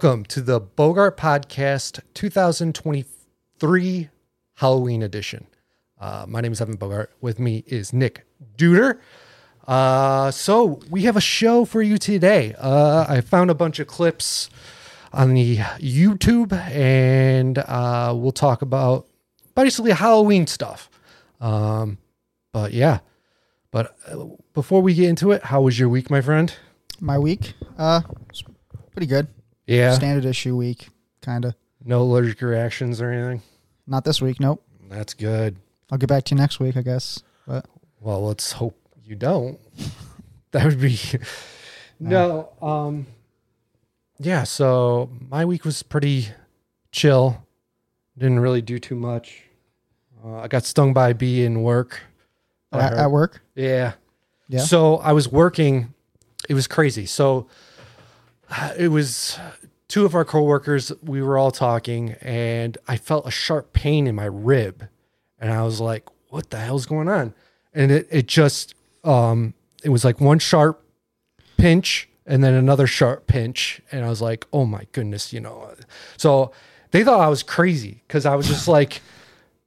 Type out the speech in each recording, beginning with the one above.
Welcome to the Bogart Podcast 2023 Halloween edition. Uh, my name is Evan Bogart. With me is Nic Dooder. Uh, so we have a show for you today. Uh, I found a bunch of clips on the YouTube, and uh, we'll talk about basically Halloween stuff. Um, but yeah, but uh, before we get into it, how was your week, my friend? My week, uh, pretty good. Yeah, Standard issue week, kind of. no allergic reactions or anything. Not this week. Nope. That's good. I'll get back to you next week, I guess. But Well, let's hope you don't. That would be no. Um, yeah. So my week was pretty chill. Didn't really do too much. Uh, I got stung by a bee in work. At, at work, Yeah. Yeah. So I was working. It was crazy. So it was two of our coworkers. We were all talking, and I felt a sharp pain in my rib, and I was like, "What the hell's going on?" And it it just um it was like one sharp pinch and then another sharp pinch, and I was like, "Oh my goodness," you know. So they thought I was crazy because I was just like.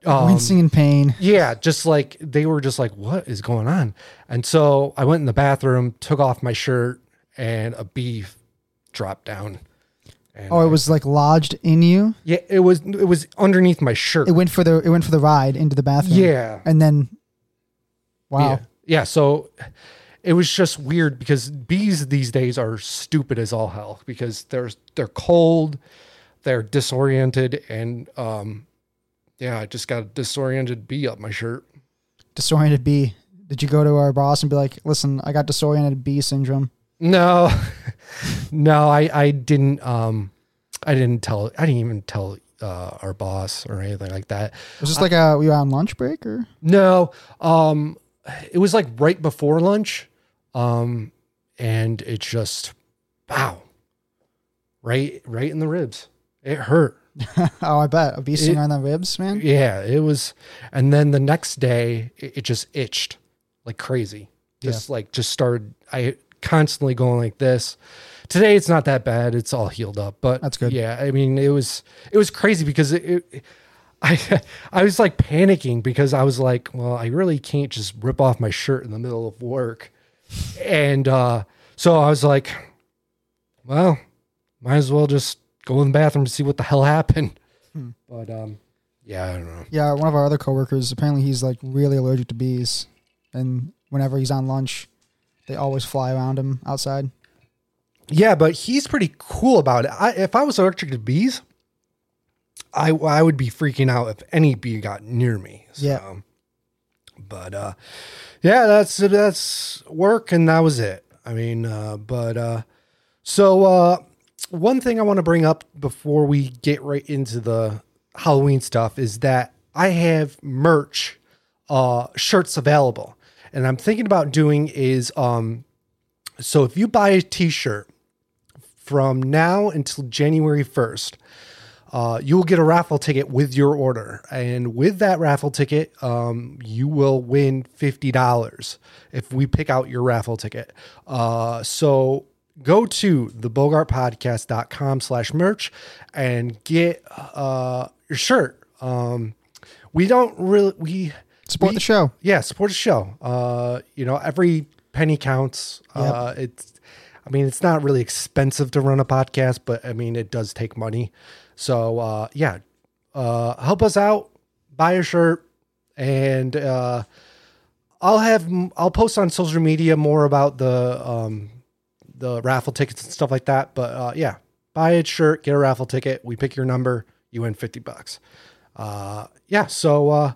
Um, wincing in pain. yeah, just like they were just like, what is going on? And so I went in the bathroom, took off my shirt, and a bee dropped down. And Oh, it was like lodged in you. yeah, it was it was underneath my shirt. It went for the it went for the ride into the bathroom. yeah. and then, wow. Yeah. Yeah, so it was just weird because bees these days are stupid as all hell because they're they're cold, they're disoriented, and um yeah, I just got a disoriented bee up my shirt. Disoriented bee. Did you go to our boss and be like, "Listen, I got disoriented bee syndrome"? No, no, I, I didn't. Um, I didn't tell. I didn't even tell uh, our boss or anything like that. Was this like a we were on lunch break or? No, um, it was like right before lunch, um, and it just, wow, right, right in the ribs. It hurt. oh, I bet a bee sting on the ribs, man. Yeah, it was. And then the next day, it, it just itched like crazy. Just like just started. I constantly going like this. Today it's not that bad. It's all healed up. But That's good. Yeah, I mean it was it was crazy because it. it I I was like panicking because I was like, well, I really can't just rip off my shirt in the middle of work, and uh, so I was like, well, might as well just go in the bathroom to see what the hell happened. Hmm. But um, yeah, I don't know. Yeah, one of our other coworkers apparently he's like really allergic to bees, and whenever he's on lunch, they always fly around him outside. Yeah, but he's pretty cool about it. I, if I was allergic to bees, I I would be freaking out if any bee got near me. So, Yeah. But uh, yeah, that's that's work, and that was it. I mean, uh, but uh, so uh, one thing I want to bring up before we get right into the Halloween stuff is that I have merch, uh, shirts available, and I'm thinking about doing is um, so if you buy a T-shirt from now until January 1st, uh, you will get a raffle ticket with your order. And with that raffle ticket, um, you will win $50 if we pick out your raffle ticket. Uh, so go to thebogartpodcast.com slash merch and get uh, your shirt. Um, we don't really, we, Support we- the show. yeah, support the show. Uh, you know, every penny counts. Uh, it's, I mean, it's not really expensive to run a podcast, but I mean, it does take money. So, uh, yeah, uh, help us out, buy a shirt, and uh, I'll have I'll post on social media more about the um, the raffle tickets and stuff like that. But uh, yeah, buy a shirt, get a raffle ticket. We pick your number, you win fifty bucks. Uh, yeah, so. Uh,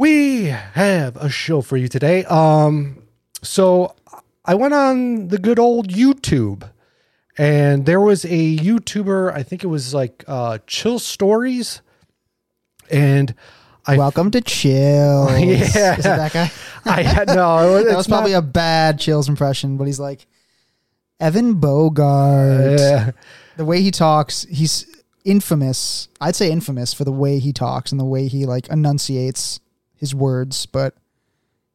we have a show for you today. Um, so I went on the good old YouTube, and there was a YouTuber. I think it was like uh, Chill Stories, and I Welcome to Chills. Yeah. Is it that guy? I had no. It, that was probably a bad Chills impression, but he's like Evan Bogart. Yeah. The way he talks, he's infamous. I'd say infamous for the way he talks and the way he like enunciates his words, but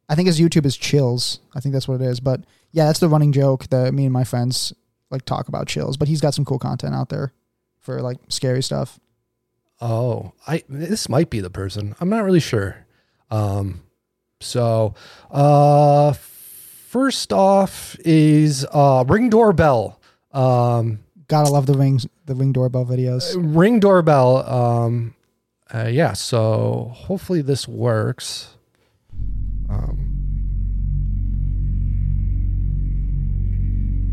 I think his YouTube is chills. I think that's what it is. But yeah, that's the running joke that me and my friends like talk about chills, but he's got some cool content out there for like scary stuff. Oh, I this might be the person. I'm not really sure. Um, so, uh, first off is uh ring doorbell. Um, Gotta love the rings, the ring doorbell videos. ring doorbell. Um, uh, yeah. So hopefully this works. Um,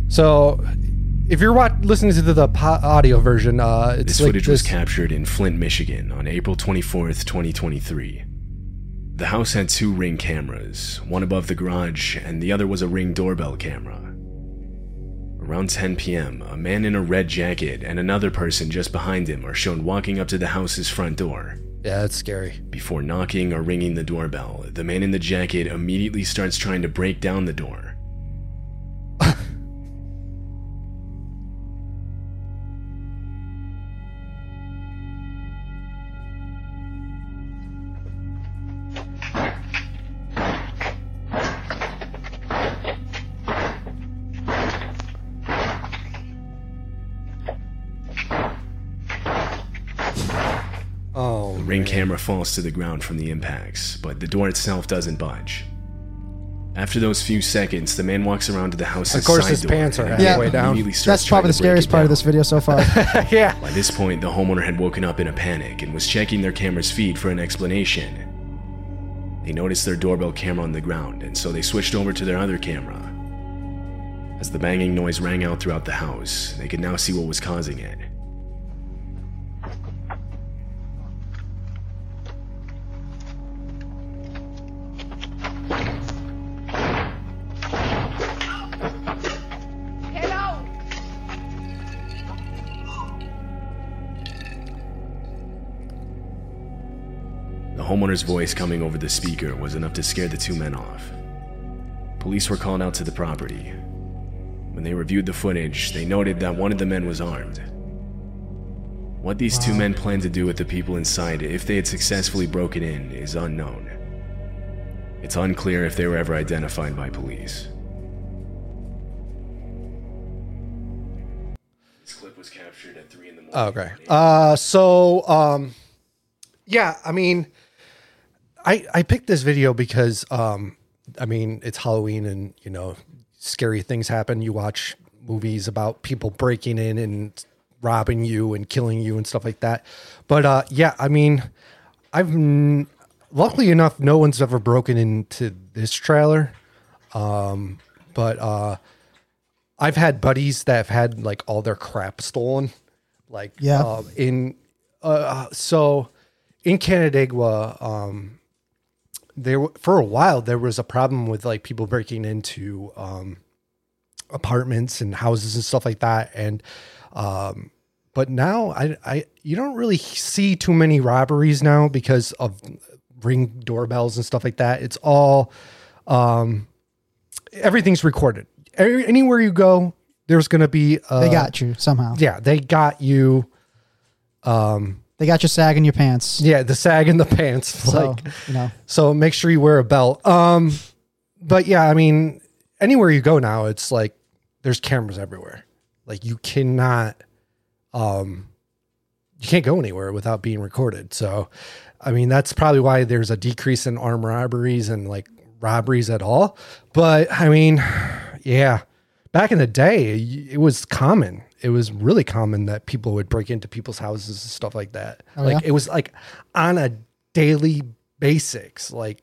so if you're wat- listening to the, the po- audio version, uh, it's This like footage was captured in Flint, Michigan on April 24th, 2023. The house had two ring cameras, one above the garage, and the other was a ring doorbell camera. Around 10 p.m., a man in a red jacket and another person just behind him are shown walking up to the house's front door. Yeah, it's scary. Before knocking or ringing the doorbell, the man in the jacket immediately starts trying to break down the door. The ring camera falls to the ground from the impacts, but the door itself doesn't budge. After those few seconds, the man walks around to the house's Of course side his door pants are and halfway down. starts That's probably the to break scariest it part of down. this video so far. yeah. By this point, the homeowner had woken up in a panic and was checking their camera's feed for an explanation. They noticed their doorbell camera on the ground, and so they switched over to their other camera. As the banging noise rang out throughout the house, they could now see what was causing it. Homeowner's voice coming over the speaker was enough to scare the two men off. Police were called out to the property. When they reviewed the footage, they noted that one of the men was armed. What these two men planned to do with the people inside if they had successfully broken in is unknown. It's unclear if they were ever identified by police. This clip was captured at 3 in the morning. Okay. Uh, so, um, yeah, I mean, I I picked this video because, um, I mean, it's Halloween and you know, scary things happen. You watch movies about people breaking in and robbing you and killing you and stuff like that. But uh, yeah, I mean, I've n- luckily enough, no one's ever broken into this trailer. Um, but uh, I've had buddies that have had like all their crap stolen. Like Yeah. uh, in uh, so in Canandaigua, um, there for a while there was a problem with like people breaking into um, apartments and houses and stuff like that, and um, but now I, I you don't really see too many robberies now because of ring doorbells and stuff like that. It's all um, everything's recorded. Every, anywhere you go, there's going to be uh, they got you somehow. yeah, they got you. They got you sagging your pants. Yeah, the sag in the pants. So, like you know, so make sure you wear a belt. Um but yeah, I mean anywhere you go now it's like there's cameras everywhere. Like you cannot um you can't go anywhere without being recorded. So I mean that's probably why there's a decrease in armed robberies and like robberies at all. But I mean, yeah. Back in the day, it was common. It was really common that people would break into people's houses and stuff like that. Oh, like yeah? it was like on a daily basics, like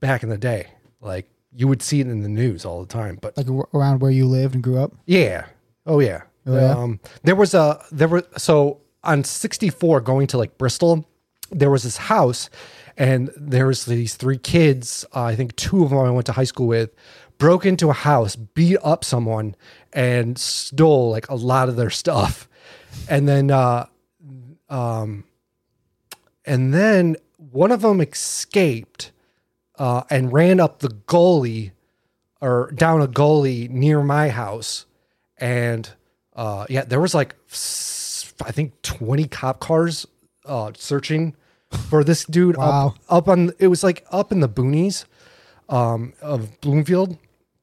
back in the day. Like you would see it in the news all the time. But like around where you lived and grew up. yeah. Oh yeah. Oh, yeah? Um, there was a there were so on 64 going to like Bristol, there was this house, and there was these three kids. Uh, I think two of them I went to high school with, broke into a house, beat up someone, and stole like a lot of their stuff, and then uh, um, and then one of them escaped uh, and ran up the gully or down a gully near my house. And uh yeah there was like I think 20 cop cars uh searching for this dude Wow. up up on it was like up in the boonies um of bloomfield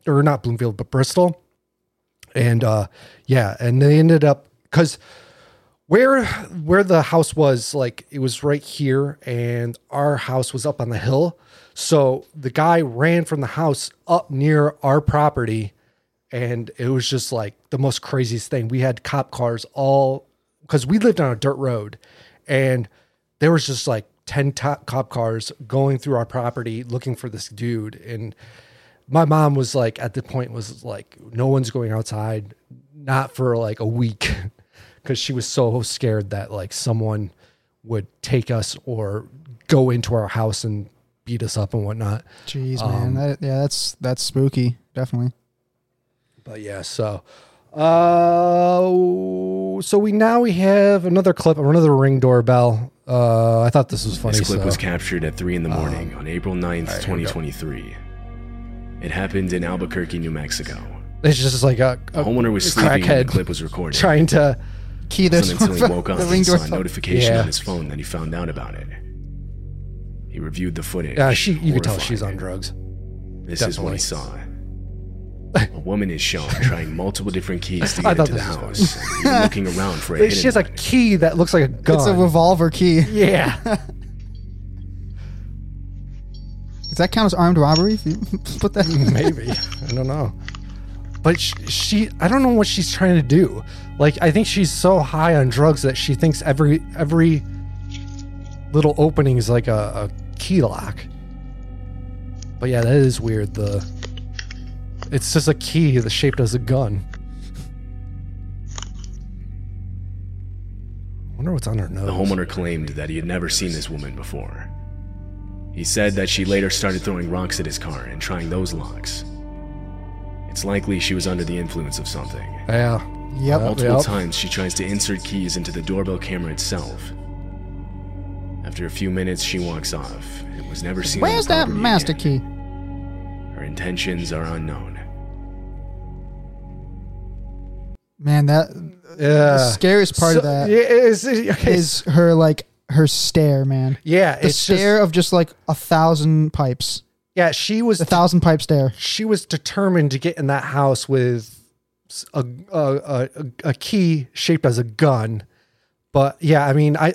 or not bloomfield but bristol. And uh yeah and they ended up because where where the house was like it was right here and our house was up on the hill. So the guy ran from the house up near our property and it was just like the most craziest thing. We had cop cars all because we lived on a dirt road and there was just like 10 top cop cars going through our property looking for this dude. And my mom was like at the point was like no one's going outside not for like a week because she was so scared that like someone would take us or go into our house and beat us up and whatnot Jeez, Um, man. That, yeah, that's that's spooky. Definitely. but yeah so uh so we now we have another clip of another ring doorbell uh i thought this was funny This clip so- was captured at 3 in the morning Um, on April 9th, 2023. It happened in Albuquerque, New Mexico. it's just like a, The a homeowner was sleeping when the clip was recorded. trying to Key It this wasn't until he woke up and ring saw a notification Yeah. on his phone that he found out about it. He reviewed the footage. yeah she you could tell she's on drugs This is what he saw. A woman is shown trying multiple different keys to get into the house, and looking around for a she has a key that looks like a gun It's a revolver key. yeah Does that count as armed robbery? If you put that. Mm, maybe i don't know but sh- she i don't know what she's trying to do like i think she's so high on drugs that she thinks every every little opening is like a, a key lock but yeah that is weird the it's just a key that's shaped as a gun I wonder what's on her nose The homeowner claimed that he had never seen this woman before. He said that she later started throwing rocks at his car and trying those locks. It's likely she was under the influence of something. yeah Yep. Multiple Yep. times she tries to insert keys into the doorbell camera itself. After a few minutes, she walks off and was never seen. on Where's that master again. key? Her intentions are unknown. Man, that yeah the scariest part of So- that yeah, is, okay, is her like her stare, man. yeah The it's stare just of just like a thousand pipes. yeah she was a thousand pipe stare. she was determined to get in that house with a, a, a, a key shaped as a gun. But yeah, I mean, I,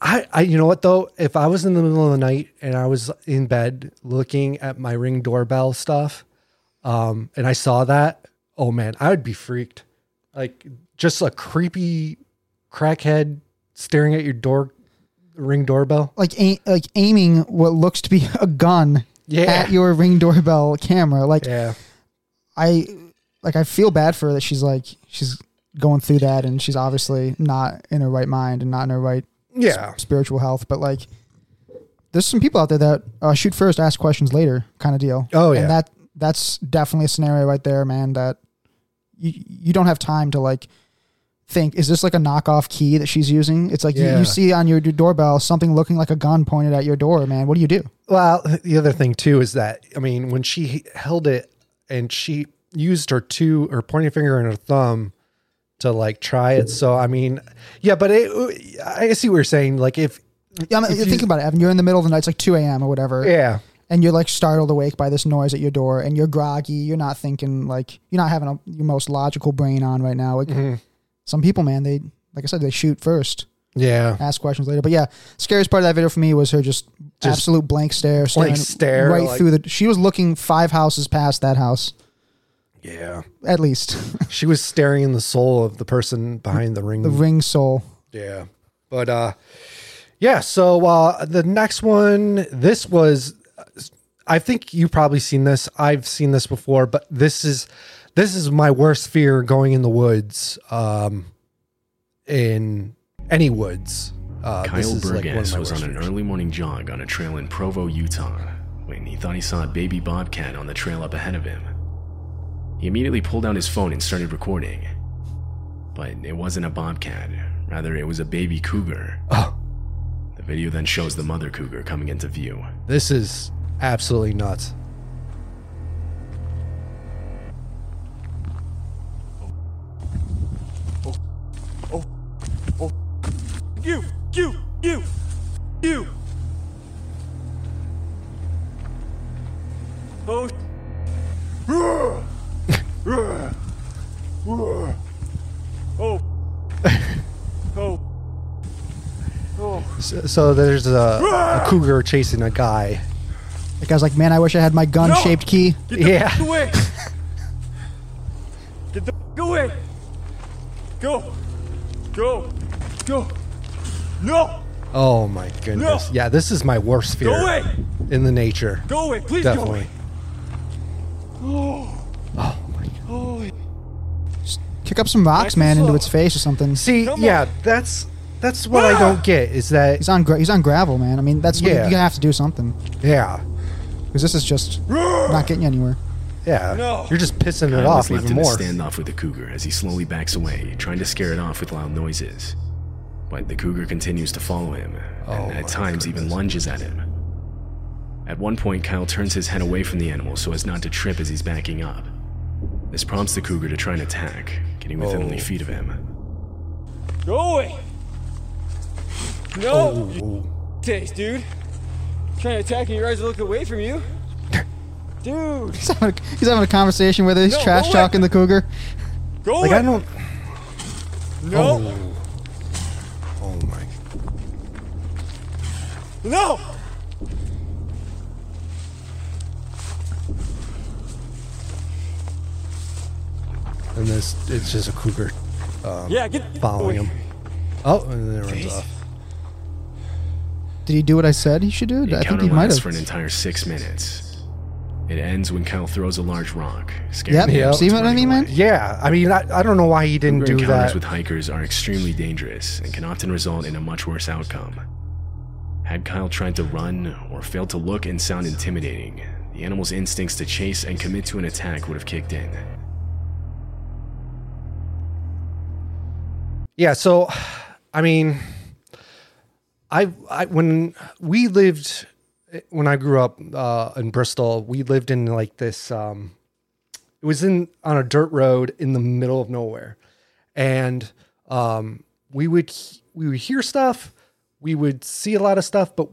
I, I, you know what though? If I was in the middle of the night and I was in bed looking at my ring doorbell stuff, um, and I saw that, oh man, I would be freaked. Like just a creepy crackhead staring at your door, ring doorbell. Like a- like aiming what looks to be a gun Yeah. at your ring doorbell camera. Like Yeah. I like I feel bad for her that she's like she's going through that and she's obviously not in her right mind and not in her right Yeah. spiritual health. But like there's some people out there that uh, shoot first, ask questions later kind of deal. Oh, yeah. And that that's definitely a scenario right there, man, that you you don't have time to like think, is this like a knockoff key that she's using? It's like you, Yeah. you see on your d- doorbell something looking like a gun pointed at your door, man. What do you do? Well, the other thing too is that I mean, when she held it and she used her two her pointing finger and her thumb to like try it. So I mean, yeah, but it, I see what you're saying. Like if Yeah, I mean, If you- think about it, Evan. You're in the middle of the night, it's like 2 a.m. or whatever. yeah, and you're like startled awake by this noise at your door and you're groggy you're not thinking like you're not having a, your most logical brain on right now like Mm-hmm. Some people man they like i said they shoot first yeah, ask questions later but yeah scariest part of that video for me was her just, Just absolute blank stare staring stare, right like- through the she was looking five houses past that house yeah. at least She was staring in the soul of the person behind the ring. the ring soul Yeah. But uh yeah, so uh the next one this was I think you've probably seen this. I've seen this before, but this is this is my worst fear going in the woods um in any woods. Uh this Kyle is, like, one of Burgess my was on an fears. early morning jog on a trail in Provo, Utah, when he thought he saw a baby bobcat on the trail up ahead of him. He immediately pulled out his phone and started recording. But it wasn't a bobcat, rather, it was a baby cougar. Oh, The video then shows the mother cougar coming into view. this is absolutely nuts. You, you, you, you. Oh. Oh. Oh. Oh. So, so there's a, a cougar chasing a guy. The guy's like, man, I wish I had my gun shaped key. Get the Yeah. f- away. Get the f- away. Go. Go. Go. No. Oh my goodness. No. Yeah, this is my worst fear Go away. in the nature. Go away. Please Definitely. go away. Oh. oh my god. Oh. Kick up some rocks, Nice and man, into its face or something. See, Come yeah, on. that's that's what I don't get is that He's on gra- he's on gravel, man. I mean, that's what Yeah. you have to do something yeah. because this is just not getting you anywhere. Yeah. No. You're just pissing it Kyle off was left even in more. a standoff with the cougar as he slowly backs away, trying to scare it off with loud noises. But the cougar continues to follow him, Oh and my at times even lunges at him. At one point, Kyle turns his head away from the animal so as not to trip as he's backing up. This prompts the cougar to try and attack, getting within Oh. only feet of him. Go away. No. Oh. You Oh. taste, dude. Trying to attack and your eyes are looking away from you. Dude. He's having a, he's having a conversation with it. He's No, trash talking the cougar. Go Like away. I don't No. Oh. Oh No. and this it's just a cougar um, Yeah, get following him. Oh, and then it runs Face. off. Did he do what I said he should do? The I think encounter he might lasts have. for an entire six minutes. It ends when Kyle throws a large rock, scaring Yep. the Yep. See what I running mean, man? Yeah, I mean, I, I don't know why he didn't Cougar do encounters that. with hikers are extremely dangerous and can often result in a much worse outcome. Had Kyle tried to run or failed to look and sound intimidating, the animal's instincts to chase and commit to an attack would have kicked in. Yeah, so I mean, I I when we lived when I grew up uh, in Bristol, we lived in like this. Um, it was in on a dirt road in the middle of nowhere, and um, we would we would hear stuff, we would see a lot of stuff, but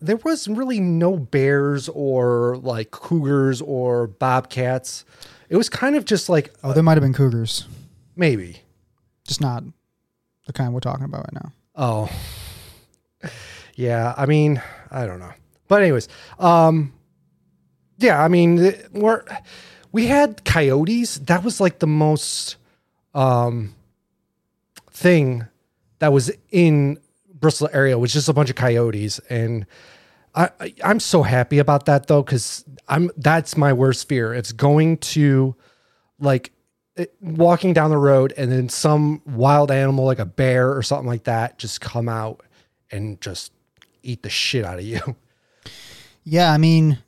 there was really no bears or like cougars or bobcats. It was kind of just like Oh, there might have been cougars, maybe. just not the kind we're talking about right now. Oh. Yeah, I mean, I don't know. But anyways, um yeah, I mean, we're we had coyotes. That was like the most um thing that was in Bristol area was just a bunch of coyotes and I, I I'm so happy about that though cuz I'm that's my worst fear. It's going to like it, walking down the road and then some wild animal like a bear or something like that just come out and just eat the shit out of you. Yeah, I mean,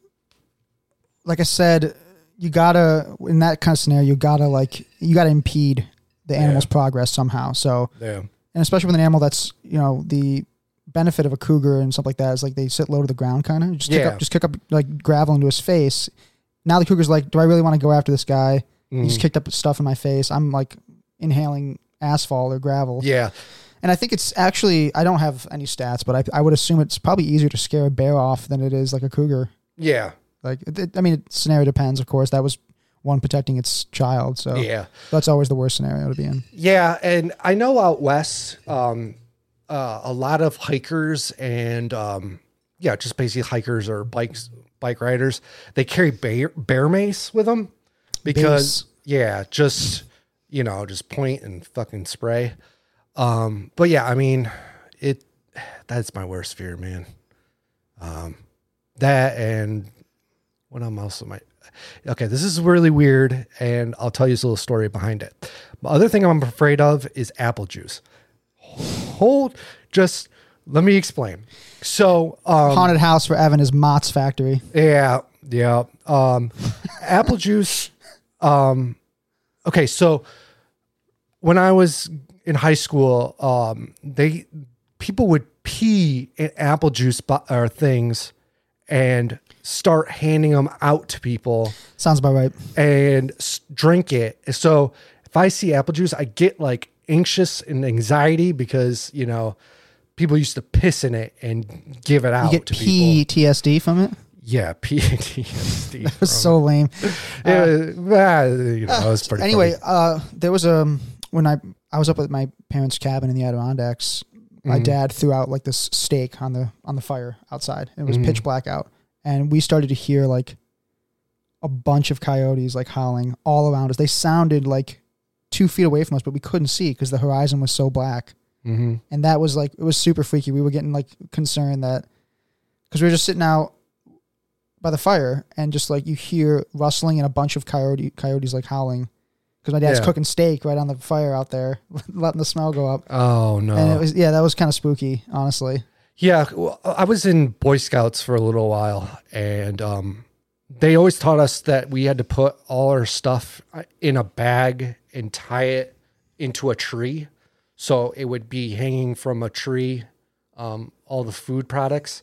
like I said, you gotta in that kind of scenario, you gotta like you gotta impede the animal's progress somehow. So, Yeah. And especially with an animal that's you know the benefit of a cougar and stuff like that is like they sit low to the ground, kind of just kick Yeah. up, just kick up like gravel into his face. Now the cougar's like, do I really want to go after this guy? He just mm-hmm. kicked up stuff in my face. I'm like inhaling asphalt or gravel. Yeah. And I think it's actually I don't have any stats, but I, I would assume it's probably easier to scare a bear off than it is like a cougar. Yeah. Like, it- I mean, it, scenario depends, of course. That was one protecting its child, so Yeah. that's always the worst scenario to be in. Yeah, and I know out west, um, uh, a lot of hikers and um, yeah, just basically hikers or bikes, bike riders. They carry bear, bear mace with them because yeah, just you know, just point and fucking spray. Um, but yeah, I mean, it that's my worst fear, man. Um, that and what else am I? Okay, this is really weird, and I'll tell you this little story behind it. The other thing I'm afraid of is apple juice. Hold, just let me explain. So, um, Haunted house for Evan is Mott's factory. yeah, yeah. Um, apple juice. Um, okay, so when I was in high school, um, they people would pee in apple juice bo- or things and start handing them out to people Sounds about right. and drink it. So if I see apple juice, I get like anxious and anxiety because you know people used to piss in it and give it out. You get to people. PTSD from it. Yeah, PTSD. It was so lame. It was, ah, you know, it was pretty. anyway, uh, there was a when I I was up at my parents' cabin in the Adirondacks. My Mhm. dad threw out like this steak on the on the fire outside. It was Mhm. pitch black out, and we started to hear like a bunch of coyotes like howling all around us. They sounded like two feet away from us, but we couldn't see because the horizon was so black. Mhm. and that was like it was super freaky. We were getting like concerned that because we were just sitting out by the fire and just like you hear rustling and a bunch of coyote coyotes like howling because my dad's Yeah. cooking steak right on the fire out there, letting the smell go up. Oh no. And it was yeah, that was kind of spooky, honestly. Yeah, I was in Boy Scouts for a little while, and um, they always taught us that we had to put all our stuff uh, in a bag and tie it into a tree, so it would be hanging from a tree. Um, all the food products,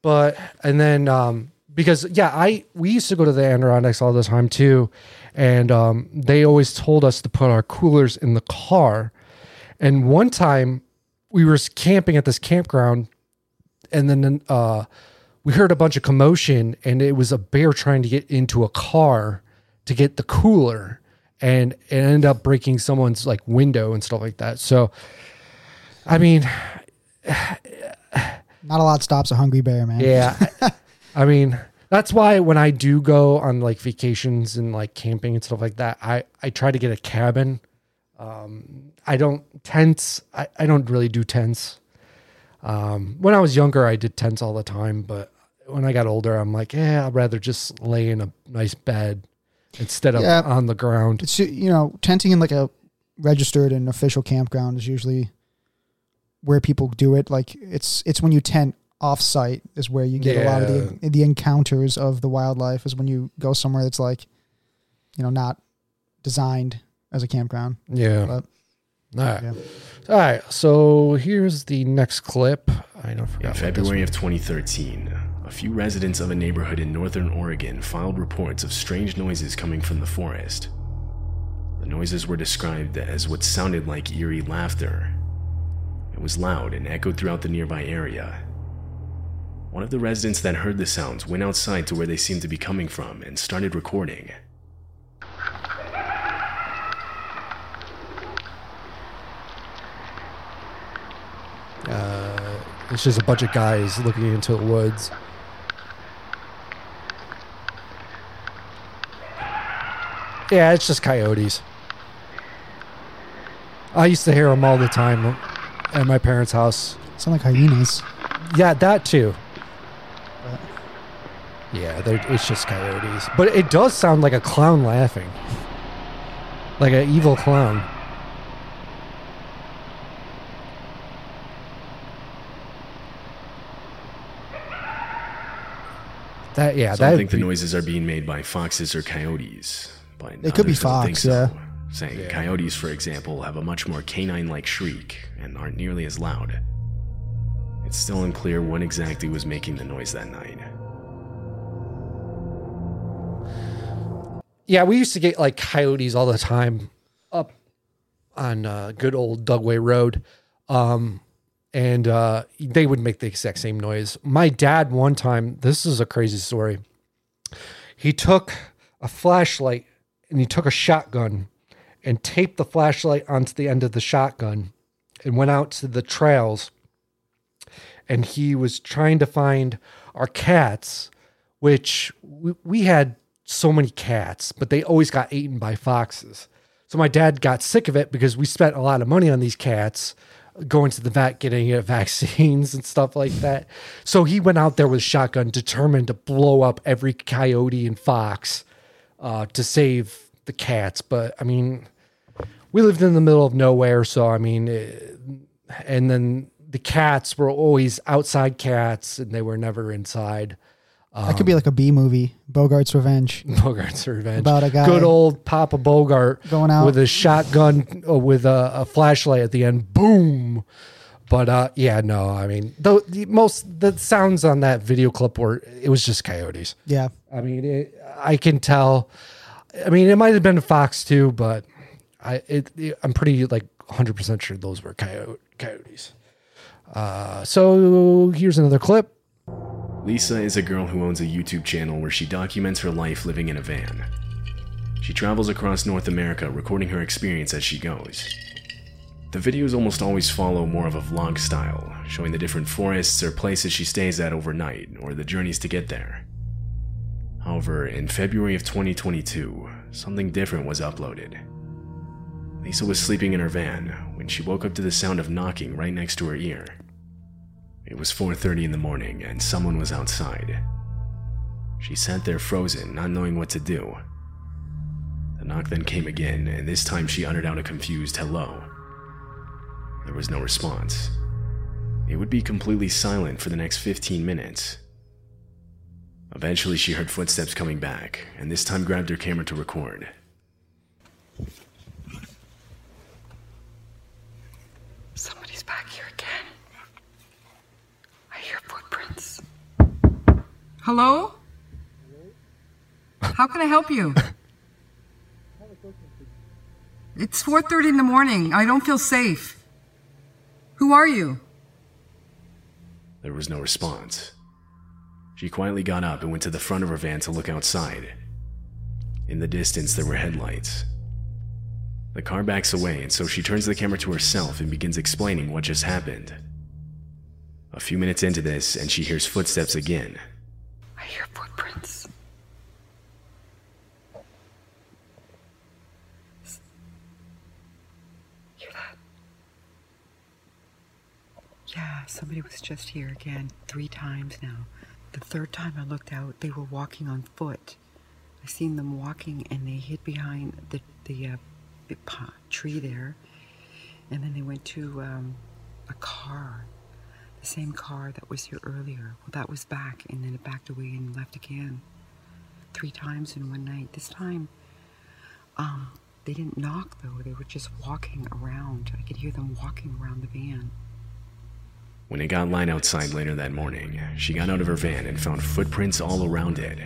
but and then um, because yeah, I we used to go to the Adirondacks all the time too, and um, they always told us to put our coolers in the car. And one time we were camping at this campground and then uh, we heard a bunch of commotion and it was a bear trying to get into a car to get the cooler and it ended up breaking someone's like window and stuff like that. So i mean Not a lot stops a hungry bear, man. yeah. I mean that's why when i do go on like vacations and like camping and stuff like that i i try to get a cabin. Um i don't tents i, I don't really do tents um when i was younger i did tents all the time but when i got older i'm like yeah i'd rather just lay in a nice bed instead of Yeah. on the ground It's you know tenting in like a registered and official campground is usually where people do it. Like it's it's when you tent off site is where you get a lot of the the encounters of the wildlife. Is when you go somewhere that's like, you know, not designed as a campground. yeah But- all right Yeah. all right so here's the next clip i don't forget In February of 2013, a few residents of a neighborhood in northern Oregon filed reports of strange noises coming from the forest. The noises were described as what sounded like eerie laughter. It was loud and echoed throughout the nearby area. One of the residents that heard the sounds went outside to where they seemed to be coming from and started recording. Uh, it's just a bunch of guys looking into the woods. Yeah, it's just coyotes. I used to hear them all the time at my parents' house. Sound like hyenas. Yeah, that too. Yeah, it's just coyotes. But it does sound like a clown laughing. Like an evil clown. That yeah, Some that think the noises are being made by foxes or coyotes, but it could be others don't think yeah. so, Saying coyotes, for example, have a much more canine-like shriek and aren't nearly as loud. It's still unclear what exactly was making the noise that night. Yeah, we used to get like coyotes all the time up on uh, good old Dugway Road. Um, and uh, they would make the exact same noise. My dad, one time, this is a crazy story. He took a flashlight and he took a shotgun and taped the flashlight onto the end of the shotgun and went out to the trails. And he was trying to find our cats, which we, we had so many cats, but they always got eaten by foxes. So my dad got sick of it because we spent a lot of money on these cats, going to the vet, getting uh, vaccines and stuff like that. So he went out there with a shotgun, determined to blow up every coyote and fox uh, to save the cats. But I mean, we lived in the middle of nowhere, so I mean, eh, and then the cats were always outside cats, and they were never inside. That could be like a B movie, Bogart's Revenge. Bogart's Revenge. About a guy- Good old Papa Bogart Going out. with a shotgun uh, with a, a flashlight at the end. Boom. But uh, yeah, no, I mean, the, the most the sounds on that video clip were it was just coyotes. Yeah. I mean, it, I can tell. I mean, it might have been a fox too, but I it, it- I'm pretty like 100 percent sure those were coyote, coyotes. Uh, so here's another clip. Lisa is a girl who owns a YouTube channel where she documents her life living in a van. She travels across North America recording her experience as she goes. The videos almost always follow more of a vlog style, showing the different forests or places she stays at overnight or the journeys to get there. However, in February of 2022, something different was uploaded. Lisa was sleeping in her van when she woke up to the sound of knocking right next to her ear. It was 4:30 in the morning and someone was outside. She sat there frozen, not knowing what to do. The knock then came again, and this time she uttered out a confused hello. There was no response. It would be completely silent for the next 15 minutes. Eventually, she heard footsteps coming back, and this time grabbed her camera to record. Somebody's back here again. I hear footprints. Hello? How can I help you? It's 4:30 in the morning. I don't feel safe. Who are you? There was no response. She quietly got up and went to the front of her van to look outside. In the distance, there were headlights. The car backs away, and so she turns the camera to herself and begins explaining what just happened. A few minutes into this, and she hears footsteps again. Hear footprints. Hear that? Yeah, somebody was just here again three times now. The third time I looked out, they were walking on foot. I seen them walking, and they hid behind the the uh, tree there, and then they went to um, a car, the same car that was here earlier. Well, that was back, and then it backed away and left again, three times in one night. This time, um, they didn't knock though; they were just walking around. I could hear them walking around the van. When it got light outside later that morning, she got out of her van and found footprints all around it.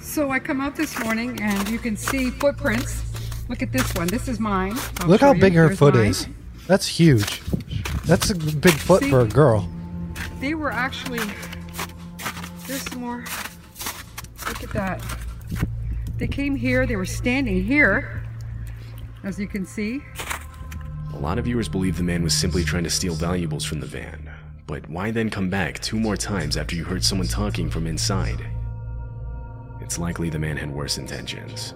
So I come out this morning, and you can see footprints. Look at this one. This is mine. I'll Look show how you. big her Here's foot mine. is. That's huge. That's a big foot See? for a girl. They were actually. There's some more. Look at that. They came here. They were standing here, as you can see. A lot of viewers believe the man was simply trying to steal valuables from the van. But why then come back two more times after you heard someone talking from inside? It's likely the man had worse intentions.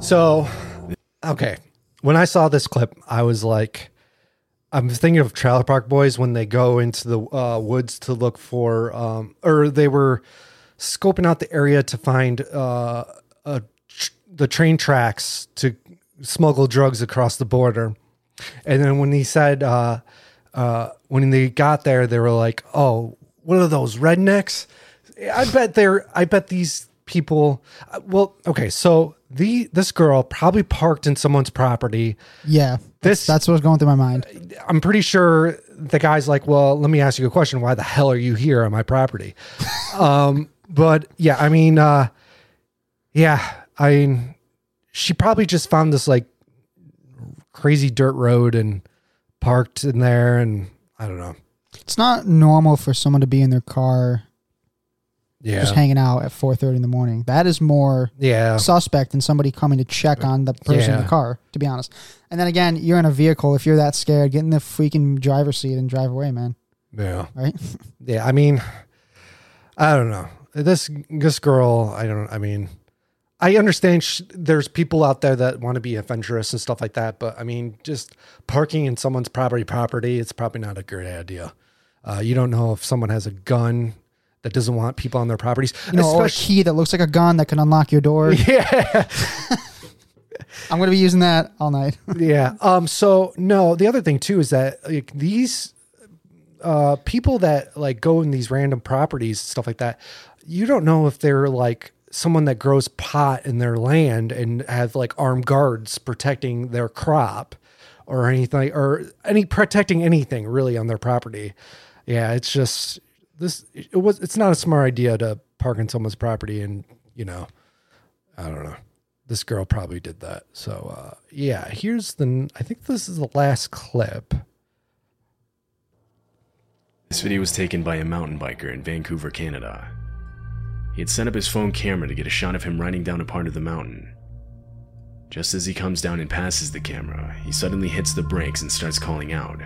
So, okay. When I saw this clip, I was like, I'm thinking of Trailer Park Boys when they go into the uh, woods to look for, um, or they were scoping out the area to find uh, a, the train tracks to smuggle drugs across the border. And then when he said, uh, uh, when they got there, they were like, "Oh, what are those rednecks?" I bet they're. I bet these people. uh, Well, okay, so the this girl probably parked in someone's property. Yeah. This- that's what's going through my mind. I'm pretty sure the guy's like, "Well, let me ask you a question. Why the hell are you here on my property?" um, but yeah, I mean, uh, yeah, I mean, she probably just found this like crazy dirt road and parked in there, and I don't know. It's not normal for someone to be in their car Yeah, just hanging out at 4:30 in the morning. That is more yeah, suspect than somebody coming to check on the person in the car, to be honest. And then again, you're in a vehicle. If you're that scared, get in the freaking driver's seat and drive away, man. yeah, Right? yeah. I mean, I don't know. This this girl, I don't. I mean, I understand sh- there's people out there that want to be adventurous and stuff like that, but I mean, just parking in someone's property property, it's probably not a great idea. Uh, you don't know if someone has a gun that doesn't want people on their properties. You know, or a key that looks like a gun that can unlock your door. yeah, I'm going to be using that all night. yeah. Um. So no, the other thing too is that like these uh people that like go in these random properties stuff like that, you don't know if they're like someone that grows pot in their land and have like armed guards protecting their crop or anything or any protecting anything really on their property. Yeah, it's just this it was it's not a smart idea to park in someone's property and, you know, I don't know. This girl probably did that. So uh, yeah, here's the. I think this is the last clip. This video was taken by a mountain biker in Vancouver, Canada. He had set up his phone camera to get a shot of him riding down a part of the mountain. Just as he comes down and passes the camera, he suddenly hits the brakes and starts calling out.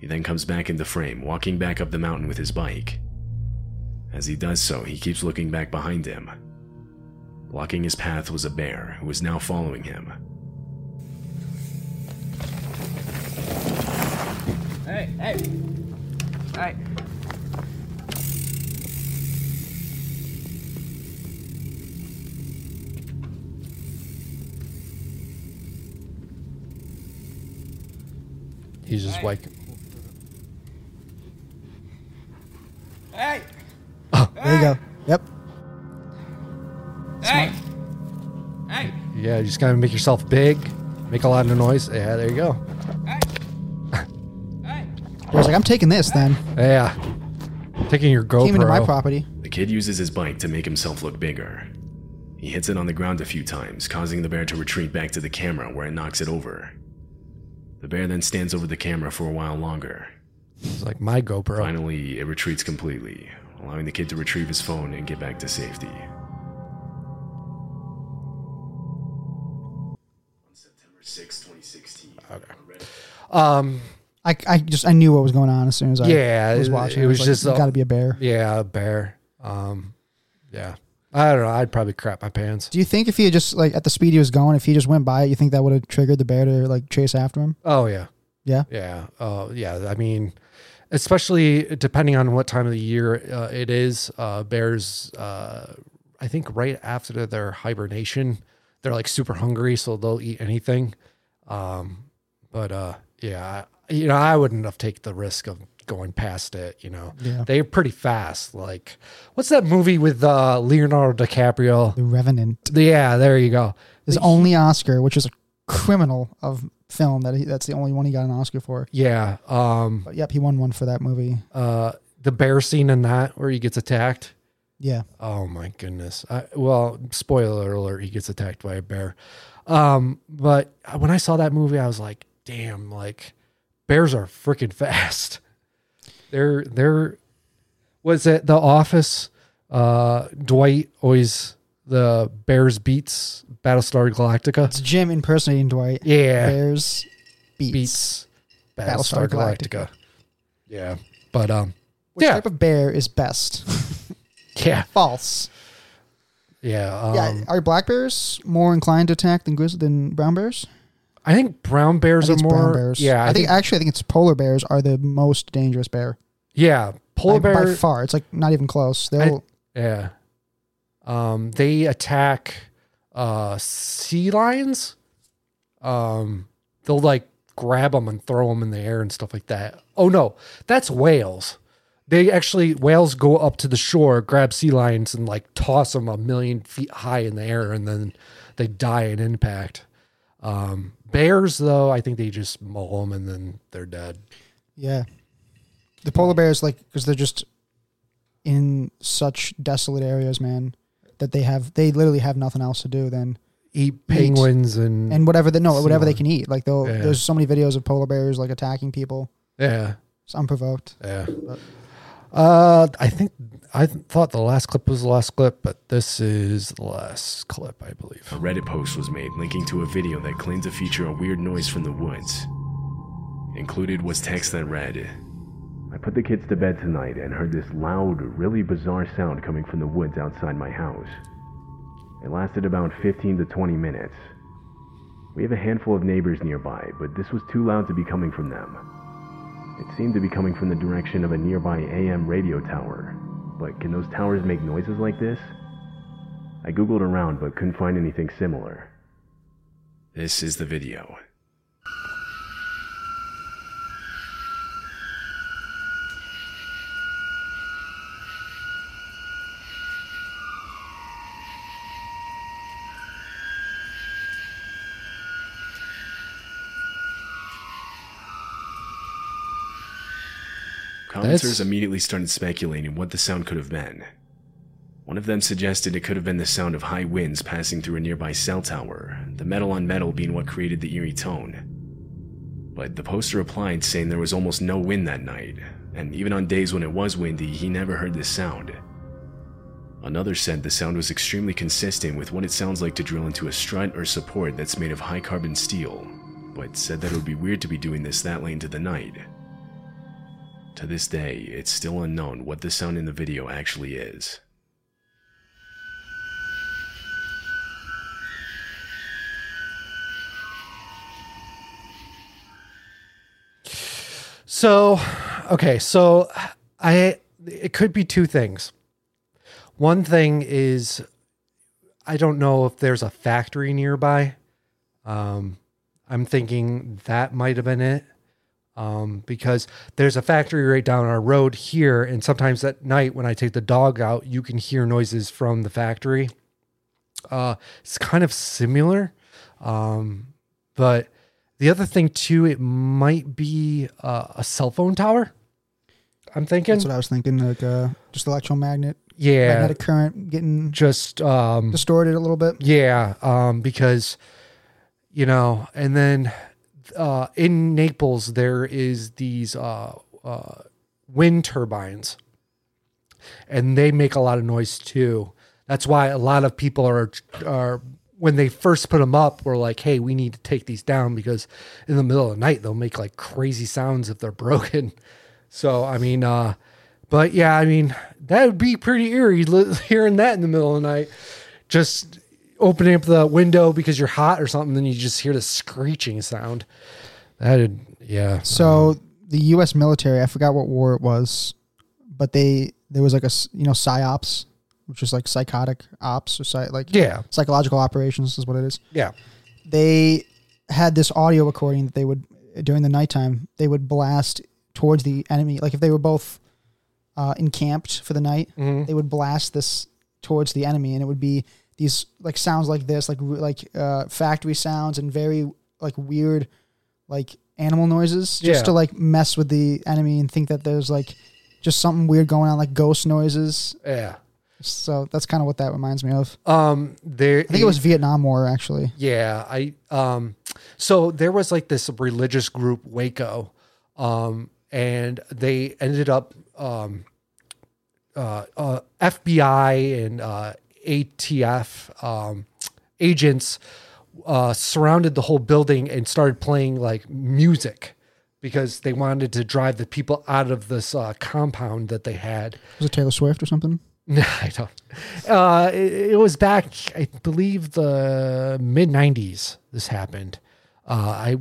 He then comes back into frame, walking back up the mountain with his bike. As he does so, he keeps looking back behind him. Blocking his path was a bear who was now following him. Hey, hey. Hey. He's just like, Hey. Oh, there you go. Yep. Hey. Hey. yeah, you just gotta make yourself big, make a lot of noise. Yeah, there you go. Hey. Hey. I was like, I'm taking this then. Yeah, taking your GoPro. Came into my property. The kid uses his bike to make himself look bigger. He hits it on the ground a few times, causing the bear to retreat back to the camera where it knocks it over. The bear then stands over the camera for a while longer. It's like my GoPro. Finally, it retreats completely, allowing the kid to retrieve his phone and get back to safety. On September 6, 2016, okay. Um, I, I just I knew what was going on as soon as I Yeah, was it- watching. it I was like, just, uh, got to be a bear. yeah, a bear. Um, yeah, I don't know. I'd probably crap my pants. Do you think if he had just like at the speed he was going, if he just went by it, you think that would have triggered the bear to like chase after him? Oh yeah, Yeah. yeah, uh, yeah. I mean, especially depending on what time of the year uh, it is. Uh, bears, uh, I think, right after their hibernation, they're like super hungry, so they'll eat anything. Um, but uh, yeah, I- you know, I wouldn't have taken the risk of going past it. You know, Yeah. they're pretty fast. Like, what's that movie with uh, Leonardo DiCaprio? The Revenant. Yeah, there you go. His only Oscar, which is a criminal of film that he, that's the only one he got an Oscar for. Yeah. Um, But yep, he won one for that movie. uh, the bear scene in that where he gets attacked. Yeah. Oh my goodness. I, well, spoiler alert, he gets attacked by a bear. Um, but when I saw that movie, I was like, damn, like bears are freaking fast. They're they're was it the office? Uh Dwight always the Bears beets Battlestar Galactica. It's Jim impersonating Dwight. Yeah. Bears beets. beets Battlestar Battlestar Galactica. Yeah. But um Which yeah. type of bear is best? yeah. False. Yeah. Um, yeah. Are black bears more inclined to attack than grizz- than brown bears? I think brown I bears think are it's more brown bears. Yeah, I, think, actually I think it's polar bears are the most dangerous bear. yeah, polar Like, by far. It's like not even close. They'll Yeah. Um, they attack uh sea lions. Um, they'll like grab them and throw them in the air and stuff like that. Oh no, that's whales. They actually whales go up to the shore, grab sea lions, and like toss them a million feet high in the air, and then they die in impact. Um, bears, though, I think they just maul them and then they're dead. Yeah. The polar bears, like, because they're just in such desolate areas, man, that they have, they literally have nothing else to do than Eat penguins and, And whatever they, no, Sea whatever they can eat. Like, they'll, Yeah. there's so many videos of polar bears, like, attacking people. yeah, It's unprovoked. Yeah. Uh, I think I thought the last clip was the last clip, but this is the last clip, I believe. A Reddit post was made linking to a video that claimed to feature a weird noise from the woods. Included was text that read I put the kids to bed tonight and heard this loud, really bizarre sound coming from the woods outside my house. It lasted about 15 to 20 minutes. We have a handful of neighbors nearby, but this was too loud to be coming from them. It seemed to be coming from the direction of a nearby AM radio tower. But can those towers make noises like this? I googled around but couldn't find anything similar. This is the video. Commenters That's- immediately started speculating what the sound could have been. One of them suggested it could have been the sound of high winds passing through a nearby cell tower, the metal on metal being what created the eerie tone. But the poster replied saying there was almost no wind that night, and even on days when it was windy, he never heard this sound. Another said the sound was extremely consistent with what it sounds like to drill into a strut or support that's made of high carbon steel, but said that it would be weird to be doing this that late into the night. To this day, it's still unknown what the sound in the video actually is. So, okay, so I it could be two things. One thing is I don't know if there's a factory nearby. Um, I'm thinking that might have been it. Um, because there's a factory right down our road here, and sometimes at night when I take the dog out, you can hear noises from the factory. Uh, it's kind of similar, um, but the other thing too, it might be uh, a cell phone tower. I'm thinking. That's what I was thinking. Like uh, just electromagnet, yeah, magnetic current getting just um, distorted a little bit. yeah, um, because you know, and then uh, in Naples there is these uh, uh, wind turbines, and they make a lot of noise too. That's why a lot of people are are when they first put them up, were like, "Hey, we need to take these down because in the middle of the night they'll make like crazy sounds if they're broken." So I mean, uh, but yeah, I mean that would be pretty eerie hearing that in the middle of the night. Just opening up the window because you're hot or something, then you just hear the screeching sound. That'd yeah. So the U.S. military, I forgot what war it was, but they there was like a you know psyops, which is like psychotic ops or psy, like yeah, psychological operations is what it is. yeah, They had this audio recording that they would during the nighttime they would blast towards the enemy. Like if they were both uh, encamped for the night, Mhm. they would blast this towards the enemy, and it would be these like sounds like this, like like uh, factory sounds and very like weird like animal noises, just Yeah. to like mess with the enemy and think that there's like just something weird going on, like ghost noises. yeah. So that's kind of what that reminds me of. Um, there. I think it was Vietnam War actually. Yeah, I um so there was like this religious group Waco um and they ended up um uh, uh FBI and uh ATF um agents uh surrounded the whole building and started playing like music because they wanted to drive the people out of this uh, compound that they had. Was it Taylor Swift or something? No, I don't. Uh, it, it was back, I believe, the mid '90s. This happened. Uh, I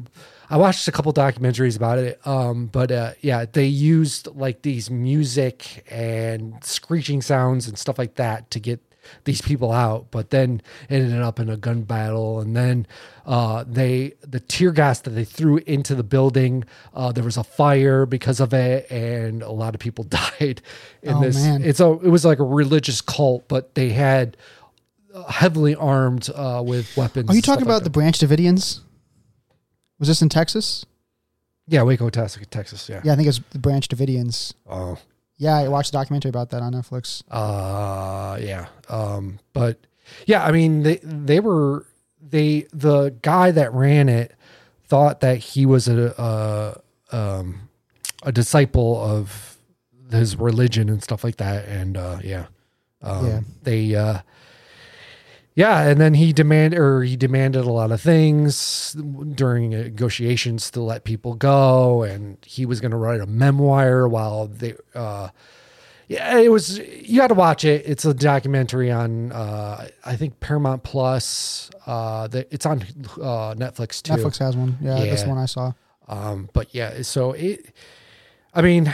I watched a couple documentaries about it. Um, but uh, yeah, they used like these music and screeching sounds and stuff like that to get these people out. But then it ended up in a gun battle, and then uh, they the tear gas that they threw into the building. Uh, there was a fire because of it, and a lot of people died in Oh, this. man. It's a it was like a religious cult, but they had uh, heavily armed uh, with weapons. Are you talking like about the. Branch Davidians? Was this in Texas? yeah Waco, Texas, Texas? Yeah. Yeah, I think it's the Branch Davidians. Oh. Yeah, I watched a documentary about that on Netflix. Uh yeah. Um but yeah, I mean they they were they the guy that ran it thought that he was a a um a disciple of his religion and stuff like that and uh yeah. Um Yeah. they uh yeah, and then he demand or he demanded a lot of things during negotiations to let people go, and he was going to write a memoir while they. Uh, yeah, it was. You got to watch it. It's a documentary on, uh, I think Paramount Plus. Uh, the, it's on uh, Netflix too. Netflix has one. Yeah, that's the Yeah. one I saw. Um, but yeah, so it, I mean,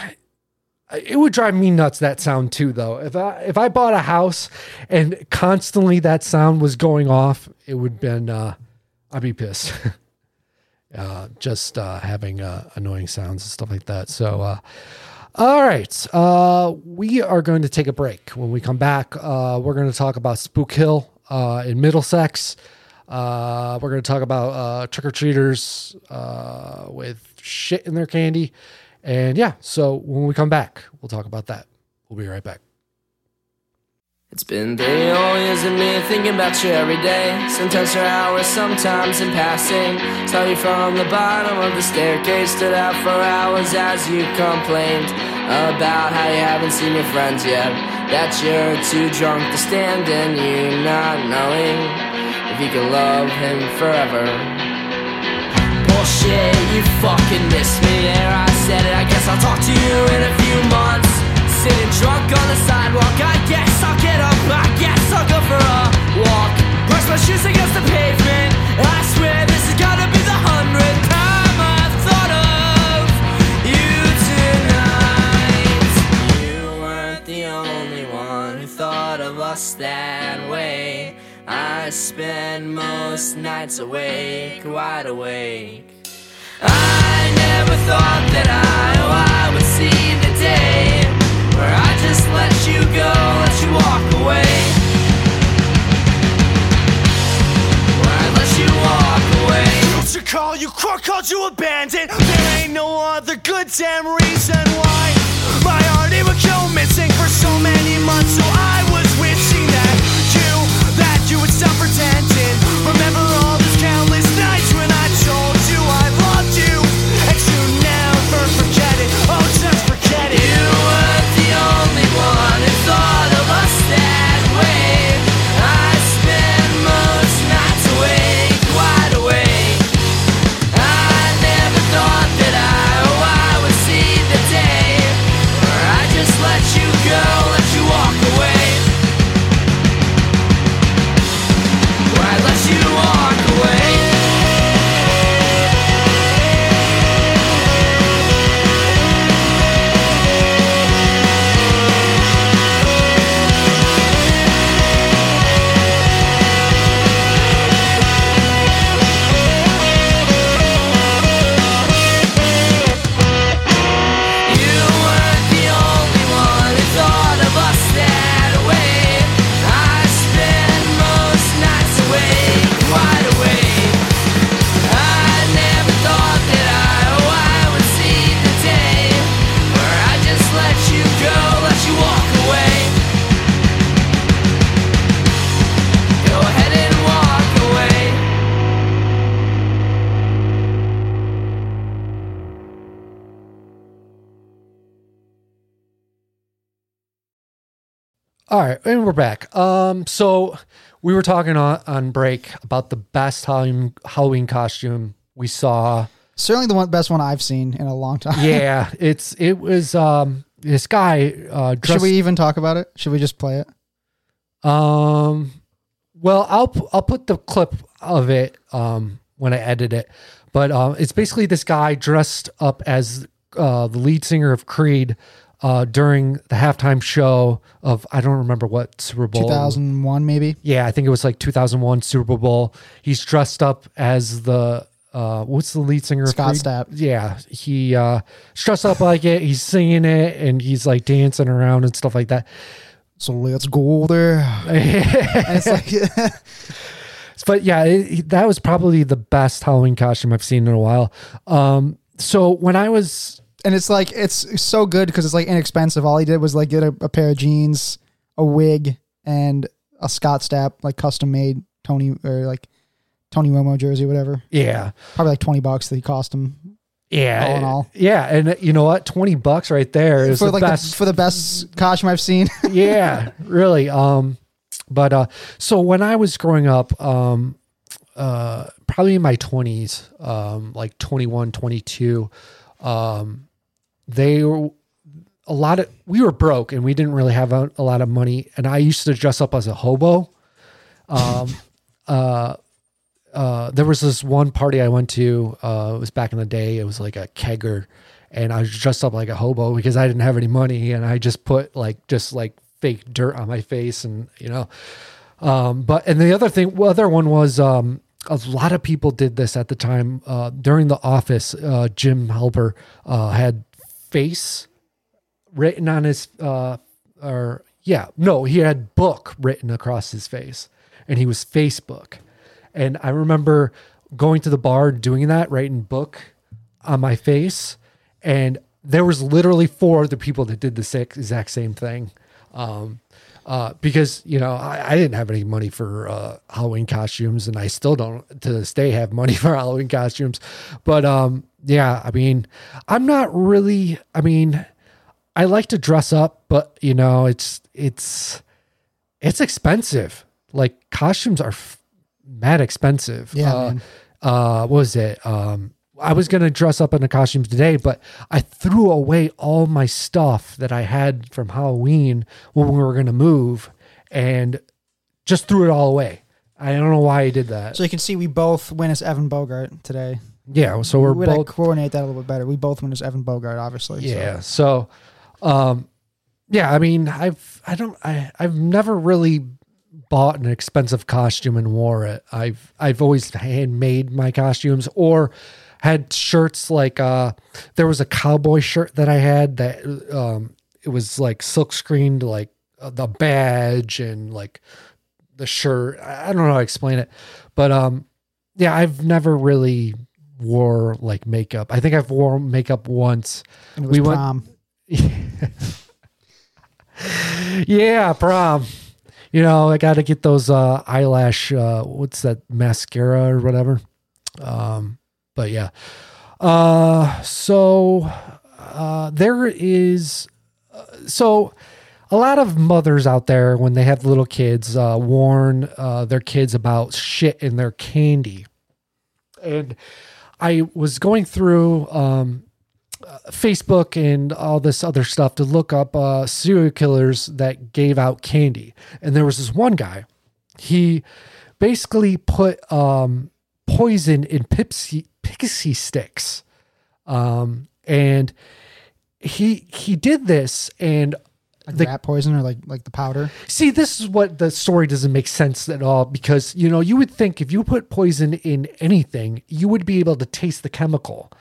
it would drive me nuts that sound too, though. If I if I bought a house and constantly that sound was going off, it would been uh, I'd be pissed. uh, just uh, having uh, annoying sounds and stuff like that. So, uh, all right, uh, we are going to take a break. When we come back, we're going to talk about Spook Hill in Middlesex. We're going to talk about trick or treaters uh, with shit in their candy. And yeah, so when we come back, we'll talk about that. We'll be right back. It's been three whole years of me thinking about you every day. Sometimes for hours, sometimes in passing. Saw you from the bottom of the staircase, stood out for hours as you complained about how you haven't seen your friends yet. That you're too drunk to stand and you not knowing if you can love him forever. Bullshit, you fucking missed me there. I said it, I guess I'll talk to you in a few months. Sitting drunk on the sidewalk, I guess I'll get up, I guess I'll go for a walk. Brush my shoes against the pavement. I swear this is gonna be the hundredth time spend most nights awake, wide awake. I never thought that I, oh, I would see the day where I just let you go, let you walk away. Let you walk away. to call you crook, called you abandoned. There ain't no other good damn reason why my heart it would go missing for so many months. So I All right, and we're back. Um, so we were talking on, on break about the best Halloween, Halloween costume we saw. Certainly the one best one I've seen in a long time. Yeah, it's it was um this guy uh Should we even talk about it? Should we just play it? um well I'll I'll put the clip of it um when I edit it. But um it's basically this guy dressed up as uh the lead singer of Creed uh during the halftime show of I don't remember what Super Bowl 2001 maybe. Yeah, I think it was like 2001 Super Bowl. He's dressed up as the uh, what's the lead singer? of Scott? Stapp. Yeah, he uh, dressed up like it. He's singing it and he's like dancing around and stuff like that. So let's go there. it's like But yeah, it, that was probably the best Halloween costume I've seen in a while. Um, so when I was and it's like it's so good because it's like inexpensive. All he did was like get a, a pair of jeans, a wig, and a Scott Stapp like custom made Tony or like Tony Romo jersey, whatever. yeah, Probably like twenty bucks that he cost him yeah, All in all. yeah, and uh, you know what? Twenty bucks right there is for the like best. The, for the best costume I've seen. yeah, really. Um, but uh, so when I was growing up, um, uh, probably in my twenties, um, like 21, 22, um, they were a lot of we were broke and we didn't really have a, a lot of money. And I used to dress up as a hobo. Um, uh, uh, there was this one party I went to. Uh, it was back in the day. It was like a kegger, and I was dressed up like a hobo because I didn't have any money, and I just put like just like fake dirt on my face, and you know. Um, but and the other thing, well, other one was um, a lot of people did this at the time uh, during the office. Uh, Jim Halpert uh, had face written on his uh, or yeah, no, he had book written across his face, and he was Facebook. And I remember going to the bar doing that, writing book on my face. And there was literally four other people that did the exact same thing. Um, Uh, because you know I, I didn't have any money for uh, Halloween costumes, and I still don't to this day have money for Halloween costumes. But um, yeah, I mean, I'm not really. I mean, I like to dress up, but you know, it's it's it's expensive. Like costumes are f- mad expensive. Yeah, Uh, uh, what was it? Um, I was gonna dress up in a costume today, but I threw away all my stuff that I had from Halloween when we were gonna move, and just threw it all away. I don't know why I did that. So you can see we both win as Evan Bogart today. yeah, so we're we both coordinate that a little bit better. We both win as Evan Bogart, obviously. so. Yeah. So, um, yeah, I mean, I've, I don't, I, I've never really bought an expensive costume and wore it. I've, I've always handmade my costumes or had shirts like, uh, there was a cowboy shirt that I had that, um, it was like silk screened, like uh, the badge and like the shirt. I don't know how to explain it, but, um, yeah, I've never really wore like makeup. I think I've worn makeup once And it was We went- prom. yeah, prom. You know, I got to get those uh, eyelash. Uh, what's that mascara or whatever? Um, but yeah. Uh, so uh, there is. Uh, so a lot of mothers out there, when they have little kids, uh, warn uh, their kids about shit in their candy. And I was going through um, Facebook and all this other stuff to look up uh, serial killers that gave out candy. And there was this one guy. He basically put um, poison in pixie, pixie sticks. Um, and he he did this and Like the- rat poison or like like the powder. See, this is what the story doesn't make sense at all because you know you would think if you put poison in anything, you would be able to taste the chemical,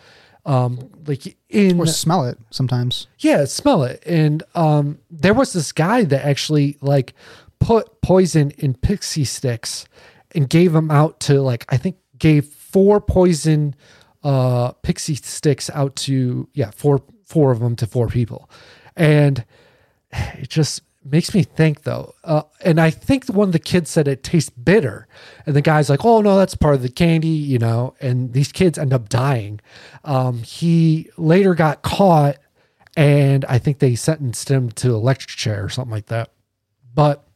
um, like in Or smell it sometimes. yeah, smell it. And um, there was this guy that actually like put poison in pixie sticks and gave them out to like I think gave four poison uh pixie sticks out to yeah four four of them to four people, and it just makes me think though uh, and i think one of the kids said it tastes bitter. And the guy's like oh no that's part of the candy you know and these kids end up dying. Um, he later got caught and i think they sentenced him to electric chair or something like that. But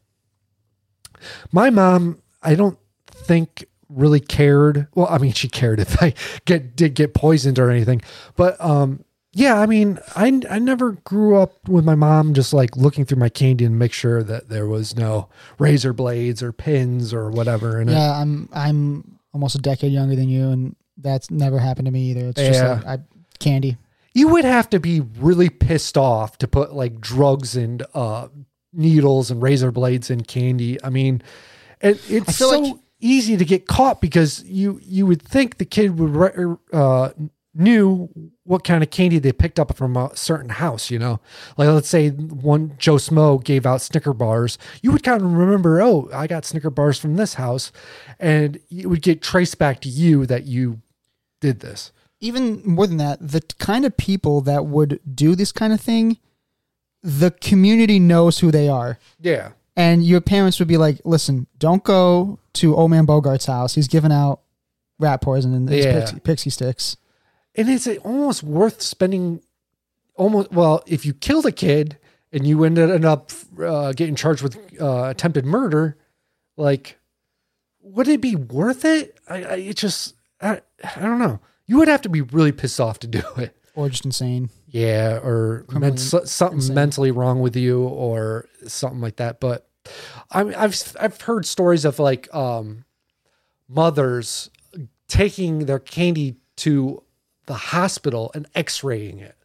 my mom i don't think really cared well i mean she cared if i get did get poisoned or anything but um yeah i mean i i never grew up with my mom just like looking through my candy and make sure that there was no razor blades or pins or whatever in it Yeah, I'm I'm almost a decade younger than you, and that's never happened to me either. It's just like I, candy. you would have to be really pissed off to put like drugs and uh needles and razor blades in candy i mean it, it's so like- easy to get caught because you you would think the kid would re- uh knew what kind of candy they picked up from a certain house you know? Like let's say one joe smo gave out snicker bars. You would kind of remember oh i got snicker bars from this house and it would get traced back to you that you did this. Even more than that, the kind of people that would do this kind of thing, the community knows who they are. yeah. And your parents would be like, listen, don't go to old man Bogart's house. He's giving out rat poison and his Yeah. pixie, pixie sticks. and it's almost worth spending almost well if you killed a kid and you ended up uh, getting charged with uh, attempted murder like would it be worth it i, I it just I, I don't know you would have to be really pissed off to do it Or just insane. yeah or Criminally men- so- something insane. mentally wrong with you or something like that but i mean i've i've heard stories of like um mothers taking their candy to the hospital and x-raying it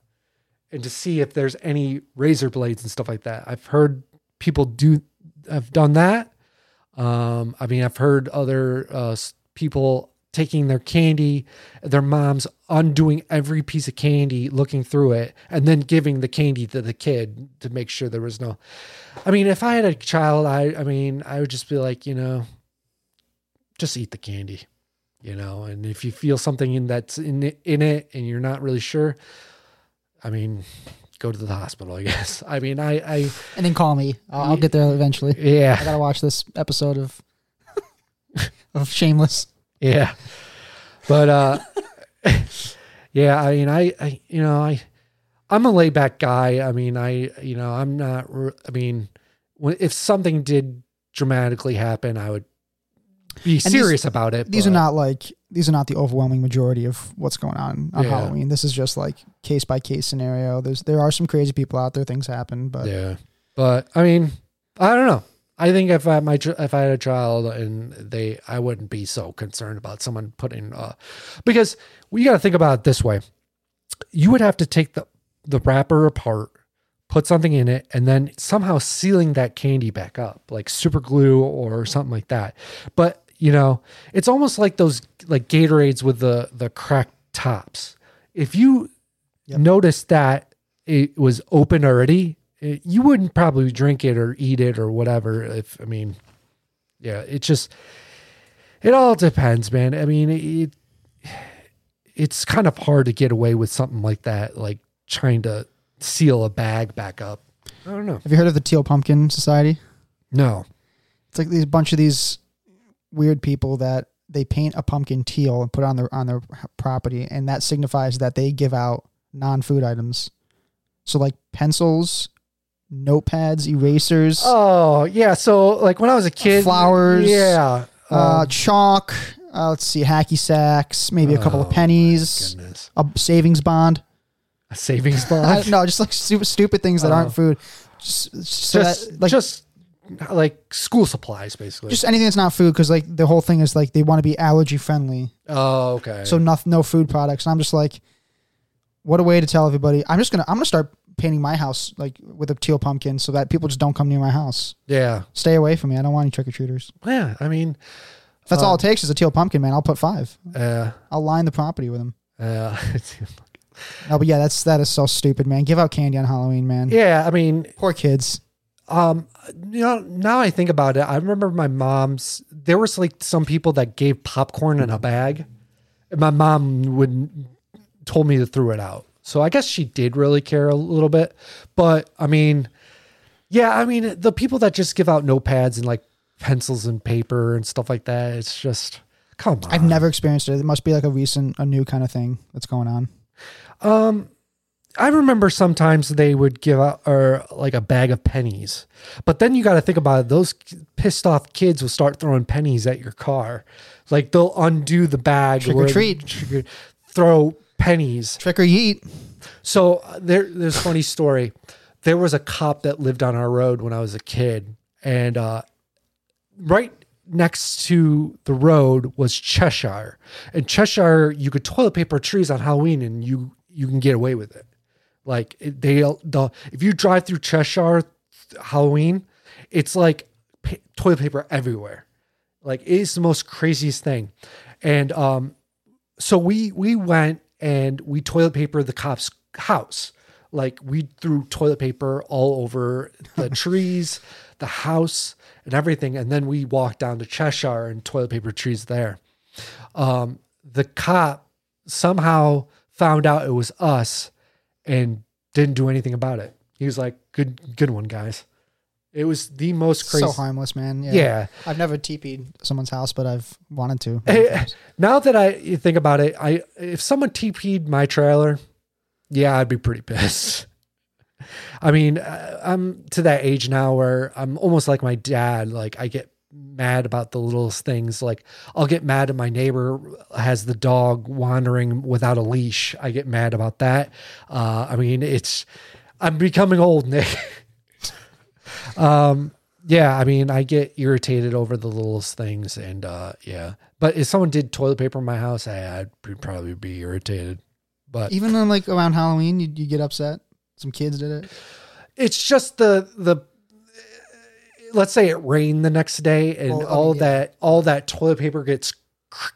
and to see if there's any razor blades and stuff like that. I've heard people do have done that. Um i mean i've heard other uh people taking their candy their moms undoing every piece of candy looking through it and then giving the candy to the kid to make sure there was no i mean if i had a child i i mean i would just be like you know just eat the candy you know and if you feel something in that's in it, in it and you're not really sure i mean go to the hospital. I guess. I mean, I, I And then call me. I'll, I'll get there eventually. Yeah, I gotta watch this episode of of Shameless. Yeah, but uh, yeah. I mean, I, I, you know, I, I'm a laid back guy. I mean, I, you know, I'm not. I mean, if something did dramatically happen, I would be these- serious about it. These are not like these are not the overwhelming majority of what's going on on Yeah. Halloween. This is just like case by case scenario. There's there are some crazy people out there. Things happen, but Yeah, but I mean, I don't know. I think if I had my if I had a child and they, I wouldn't be so concerned about someone putting uh, because we got to think about it this way. You would have to take the the wrapper apart, put something in it, and then somehow sealing that candy back up, like super glue or something like that. But you know, it's almost like those like Gatorades with the the cracked tops. If you noticed that it was open already, it- you wouldn't probably drink it or eat it or whatever. If I mean, yeah, it just it all depends, man. I mean, it it's kind of hard to get away with something like that, like trying to seal a bag back up. I don't know. have you heard of the Teal Pumpkin Society? No. It's like these bunch of these weird people that they paint a pumpkin teal and put it on their on their property, and that signifies that they give out non food items. So like pencils, notepads, erasers, Oh yeah. So like when I was a kid, Flowers. Yeah. uh, um, chalk. Uh, let's see, hacky sacks, maybe a couple Oh, of pennies, a savings bond. A savings bond. know, just like stupid, stupid things that Oh. aren't food. Just, so just that, like just like school supplies, basically. just anything that's not food, because like the whole thing is like they want to be allergy friendly. oh, okay. so no, no food products. And I'm just like, what a way to tell everybody. I'm just gonna I'm gonna start painting my house like with a teal pumpkin so that people just don't come near my house. yeah, Stay away from me. I don't want any trick or treaters. yeah. I mean, If that's all it takes is a teal pumpkin, man, I'll put five. uh, I'll line the property with them. uh, No, but yeah, that's that is so stupid, man. Give out candy on Halloween, man. yeah. I mean, Poor kids. um, you know, now I think about it, I remember my mom's. There was like some people that gave popcorn in a bag, and my mom would told me to throw it out. So I guess she did really care a little bit, but I mean, yeah, I mean the people that just give out notepads and like pencils and paper and stuff like that. It's just come on. I've never experienced it. It must be like a recent, a new kind of thing that's going on. Um, I remember sometimes they would give out or like a bag of pennies, but then you got to think about it. Those pissed off kids will start throwing pennies at your car, like they'll undo the bag, Trick or treat. throw pennies. Trick or yeet. So uh, there, there's a funny story. There was a cop that lived on our road when I was a kid, and uh, right next to the road was Cheshire. And Cheshire, you could toilet paper trees on Halloween, and you you can get away with it. Like they the if you drive through Cheshire Halloween, it's like pa- toilet paper everywhere. Like it is the most craziest thing. And um, so we we went and we toilet papered the cop's house. Like we threw toilet paper all over the trees, the house, and everything. And then we walked down to Cheshire and toilet paper trees there. Um, the cop somehow found out it was us and didn't do anything about it. He was like, "Good, good one, guys." It was the most crazy. So harmless, man. Yeah. Yeah. I've never TP'd someone's house, but I've wanted to. Eh, now that I you think about it, I if someone TP'd my trailer, yeah, I'd be pretty pissed. I mean, uh, I'm to that age now where I'm almost like my dad. Like I get mad about the littlest things. Like I'll get mad at my neighbor has the dog wandering without a leash. I get mad about that. Uh, I mean, it's I'm becoming old, Nic. um, yeah, I mean, I get irritated over the littlest things, and uh, yeah. But if someone did toilet paper in my house, I, I'd probably be irritated. But Even on like around Halloween, you, you get upset. Some kids did it. it's just the the let's say it rained the next day and Well, all yeah. that all that toilet paper gets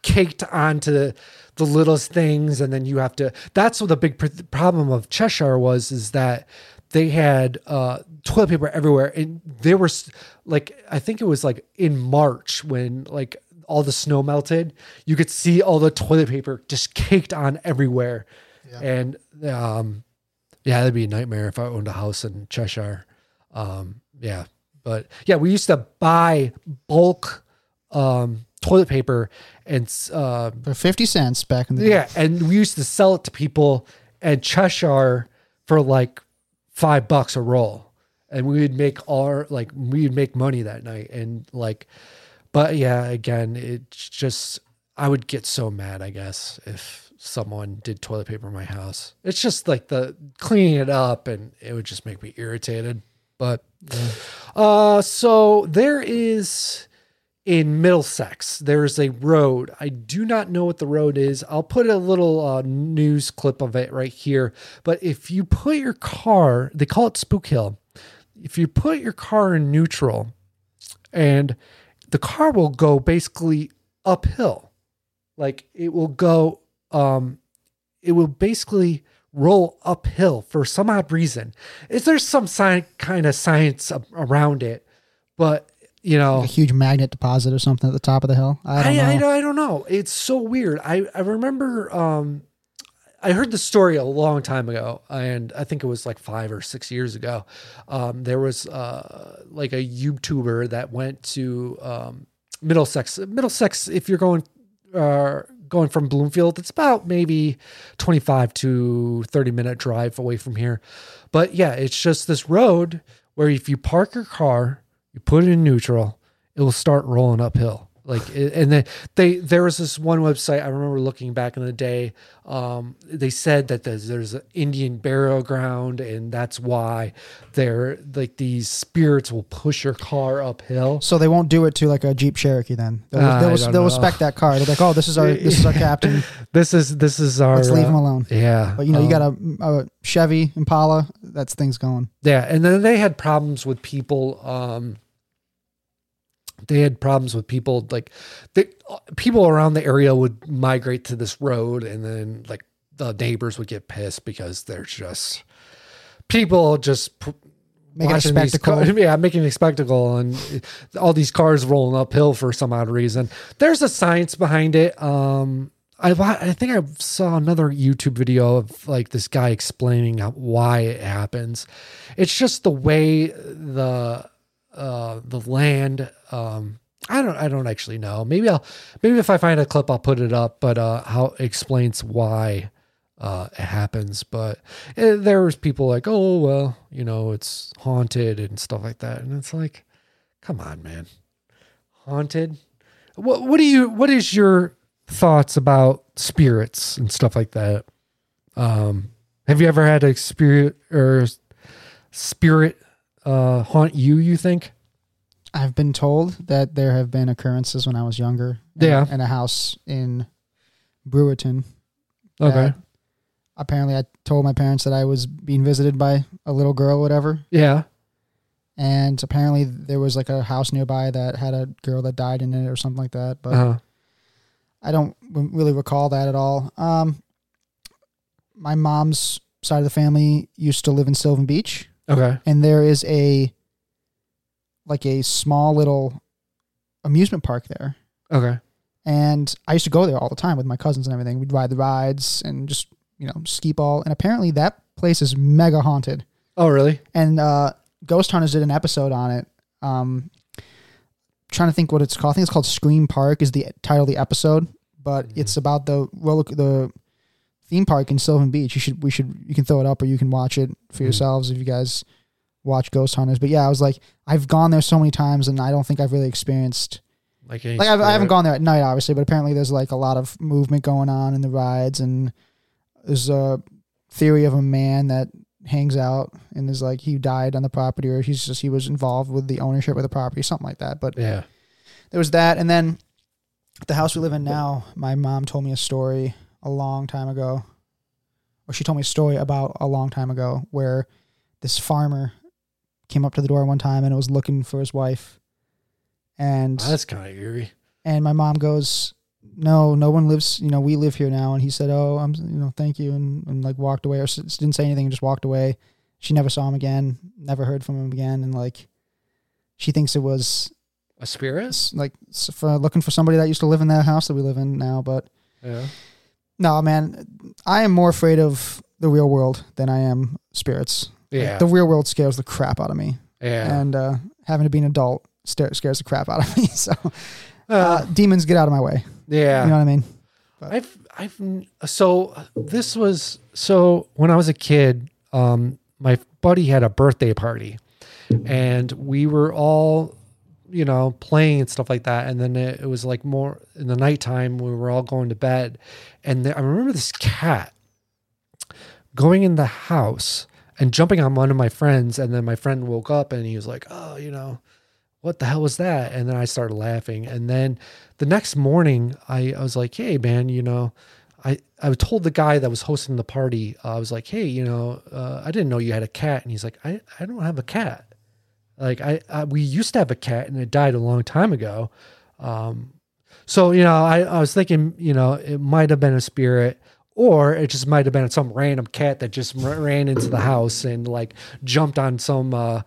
caked onto the littlest things and then you have to that's what the big pr- problem of cheshire was is that they had uh toilet paper everywhere. And there was like i think it was like in march when like all the snow melted you could see all the toilet paper just caked on everywhere. And um Yeah, that'd be a nightmare if I owned a house in Cheshire. Um, yeah, but yeah, we used to buy bulk um, toilet paper and uh, For 50 cents back in the day. yeah, and we used to sell it to people at Cheshire for like five bucks a roll, and we would make our like we would make money that night, and like, but yeah, again, it's just I would get so mad, I guess, if someone did toilet paper in my house. It's just like the cleaning it up, and it would just make me irritated. But uh, so there is in Middlesex, there's a road. I do not know what the road is. I'll put a little uh, news clip of it right here. But if you put your car, they call it Spook Hill. If you put your car in neutral, and the car will go basically uphill, like it will go, um, it will basically roll uphill for some odd reason. Is there some sci- kind of science around it? But you know, A huge magnet deposit or something at the top of the hill. I don't I, know. I, don't- I don't know. It's so weird. I, I remember um, I heard the story a long time ago, and I think it was like five or six years ago. Um, there was uh, like a YouTuber that went to um, Middlesex. Middlesex, if you're going uh, going from Bloomfield, it's about maybe 25 to 30 minute drive away from here. But yeah, it's just this road where if you park your car, you put it in neutral, it will start rolling uphill. Like, and then they, there was this one website I remember looking back in the day. Um, they said that there's, there's an Indian burial ground, and that's why they're like these spirits will push your car uphill. So they won't do it to like a Jeep Cherokee then. They'll, I they'll, they'll respect that car. They're like, oh, this is our this is our captain. This is this is our. Let's leave uh, him alone. Yeah, But you know, you um, got a, a Chevy Impala. That's things going. Yeah, and then they had problems with people. Um, they had problems with people like they, people around the area would migrate to this road, and then like the neighbors would get pissed because there's just people just p- Making a these spectacle. car- yeah, making a spectacle, and all these cars rolling uphill for some odd reason. There's a science behind it. Um, I I think I saw another YouTube video of like this guy explaining why it happens. It's just the way the uh the land um I don't I don't actually know. Maybe I'll maybe if I find a clip I'll put it up, but uh how it explains why uh it happens. But eh, there was people like, "Oh, well, you know, it's haunted and stuff like that." And it's like, "Come on, man. Haunted? What what do you what is your thoughts about spirits and stuff like that? Um have you ever had a spirit or spirit uh haunt you, you think? I've been told that there have been occurrences when I was younger. in- Yeah. In a house in Brewerton. Okay. apparently, I told my parents that I was being visited by a little girl, or whatever. Yeah. And apparently, there was like a house nearby that had a girl that died in it or something like that. But Uh-huh. I don't really recall that at all. Um, my mom's side of the family used to live in Sylvan Beach, Okay. and there is a like a small little amusement park there. Okay. And I used to go there all the time with my cousins and everything. We'd ride the rides and just, you know, ski ball. And apparently that place is mega haunted. Oh, really? And uh, Ghost Hunters did an episode on it. Um, trying to think what it's called. I think it's called Scream Park is the title of the episode, but it's about the roller the theme park in Sylvan Beach. You should we should you can throw it up or you can watch it for mm-hmm. yourselves if you guys watch Ghost Hunters. But yeah, I was like I've gone there so many times and I don't think I've really experienced Like, like I've, I haven't gone there at night, obviously, but apparently there's like a lot of movement going on in the rides, and there's a theory of a man that hangs out and is like he died on the property, or he's just he was involved with the ownership of the property, something like that. But Yeah. there was that, and then the house we live in now, my mom told me a story a long time ago, or she told me a story about a long time ago where this farmer came up to the door one time and was looking for his wife, and That's kind of eerie. and my mom goes, "No, no one lives. You know, we live here now." And he said, "Oh, I'm, you know, thank you," and, and like walked away, or s- didn't say anything, and just walked away. She never saw him again, never heard from him again, and like, she thinks it was A spirit? like for looking for somebody that used to live in that house that we live in now. But Yeah. No, man, I am more afraid of the real world than I am spirits. Like, Yeah. the real world scares the crap out of me, Yeah. and uh, having to be an adult scares the crap out of me. So, uh, Uh, demons, get out of my way. yeah. You know what I mean? I've I've so this was so when I was a kid, um, my buddy had a birthday party, and we were all, you know, playing and stuff like that. And then it, it was like more in the nighttime. We were all going to bed, and there, I remember this cat going in the house and jumping on one of my friends. And then my friend woke up and he was like, "Oh, you know." what the hell was that? And then I started laughing. And then the next morning, I, I was like, hey, man, you know, I, I told the guy that was hosting the party, uh, I was like, hey, you know, uh, I didn't know you had a cat. And he's like, I, I don't have a cat. Like, I, I, we used to have a cat and it died a long time ago. Um, so, you know, I, I was thinking, you know, it might have been a spirit or it just might have been some random cat that just ran into the house and like jumped on some, uh,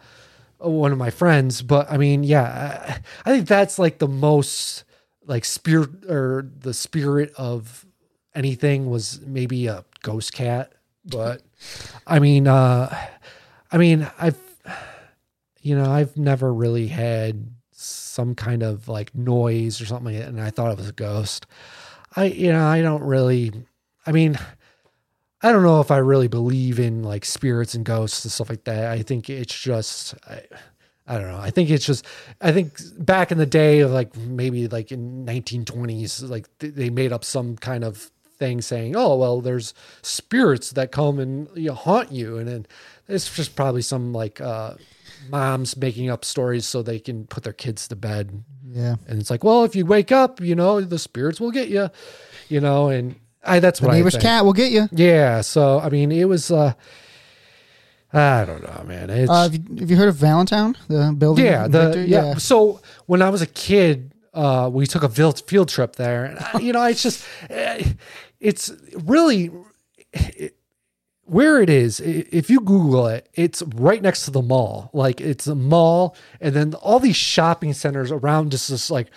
one of my friends but i mean yeah I, I think that's like the most like spirit or the spirit of anything was maybe a ghost cat but i mean uh i mean i've you know i've never really had some kind of like noise or something like and i thought it was a ghost i you know i don't really i mean I don't know if I really believe in like spirits and ghosts and stuff like that. I think it's just, I, I don't know. I think it's just, I think back in the day of like maybe like in 1920s, like th- they made up some kind of thing saying, oh, well, there's spirits that come and you know, haunt you. And then it's just probably some like uh, moms making up stories so they can put their kids to bed. Yeah. And it's like, well, if you wake up, you know, the spirits will get you, you know, and I, that's The what I neighbor's think. cat will get you. Yeah. So I mean, it was. uh I don't know, man. It's Uh, have, you, have you heard of Valentown, the building? yeah. The Victor? yeah. So when I was a kid, uh, we took a field trip there, and I, you know, it's just, eh, it's really. It, where it is, if you Google it, it's right next to the mall. Like it's a mall, and then all these shopping centers around just this like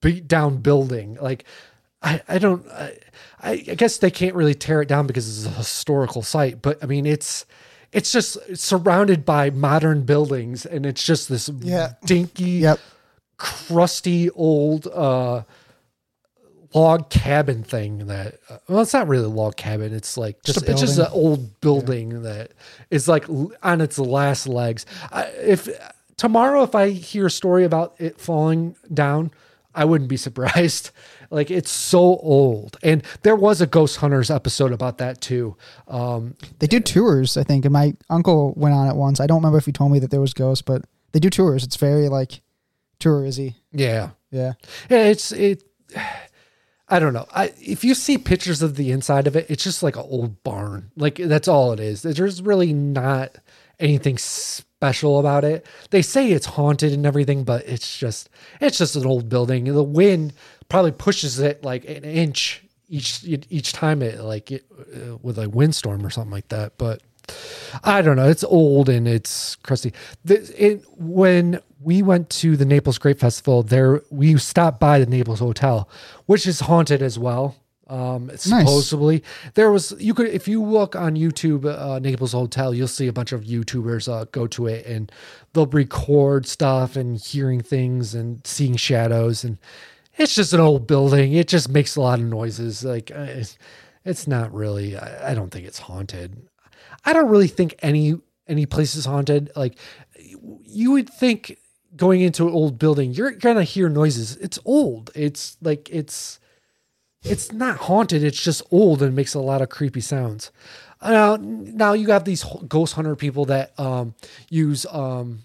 beat down building. Like I, I don't, I, I guess they can't really tear it down because it's a historical site. But I mean, it's it's just surrounded by modern buildings, and it's just this Yeah. dinky, Yep. crusty old uh log cabin thing that uh, well it's not really a log cabin it's like just, Just it's just an old building that is like on its last legs I, if tomorrow if i hear a story about it falling down i wouldn't be surprised like it's so old and there was a ghost hunters episode about that too um They do tours, I think, and my uncle went on it once. I don't remember if he told me that there was ghosts, but they do tours. It's very like touristy. yeah Yeah. Yeah, it's it. I don't know. I if you see pictures of the inside of it, it's just like an old barn. Like that's all it is. There's really not anything special about it. They say it's haunted and everything, but it's just it's just an old building. The wind probably pushes it like an inch each each time it like it, uh, with a windstorm or something like that. But I don't know. It's old and it's crusty. The, it, when we went to the Naples Grape Festival, there we stopped by the Naples Hotel, which is haunted as well. Um, supposedly there was you could if you look on YouTube uh, Naples Hotel, you'll see a bunch of YouTubers uh, go to it and they'll record stuff and hearing things and seeing shadows and it's just an old building. It just makes a lot of noises. Like uh, it's, it's not really. I, I don't think it's haunted. I don't really think any any place is haunted. Like you would think going into an old building, you're gonna hear noises. It's old. It's like it's it's not haunted. It's just old and makes a lot of creepy sounds. Now, now you have these ghost hunter people that um, use um,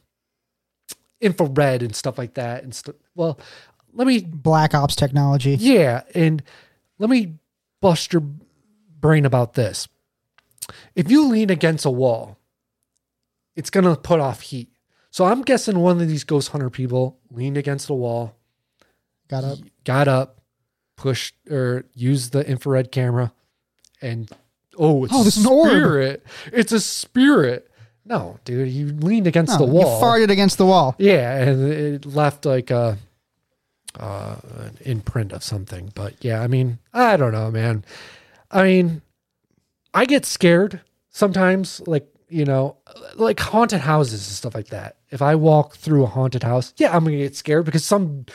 infrared and stuff like that. And stuff. Well, let me Black Ops technology. yeah, and let me bust your brain about this. If you lean against a wall, it's gonna put off heat. So I'm guessing one of these ghost hunter people leaned against the wall, Got up. got up, pushed or used the infrared camera, and oh, it's Oh, a this is an orb. spirit. It's a spirit. No, dude, you leaned against No, the wall. you farted against the wall. Yeah, and it left like a uh, an imprint of something. But yeah, I mean, I don't know, man. I mean, I get scared sometimes, like, you know, like haunted houses and stuff like that. If I walk through a haunted house, yeah, I'm gonna get scared because some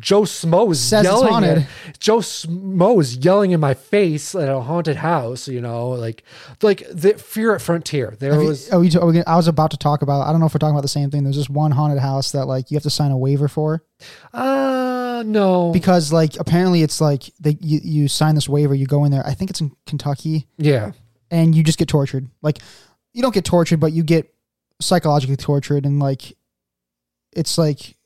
Joe Smo is Says it's yelling. haunted. At, Joe Smo is yelling in my face at a haunted house. You know, like like the Fear at Frontier. There Have you- was oh, you, oh, I was about to talk about. I don't know if we're talking about the same thing. There's this one haunted house that like you have to sign a waiver for uh no because like apparently it's like they you, you sign this waiver, you go in there. I think it's in Kentucky, yeah and you just get tortured. Like you don't get tortured, but you get psychologically tortured, and like it's like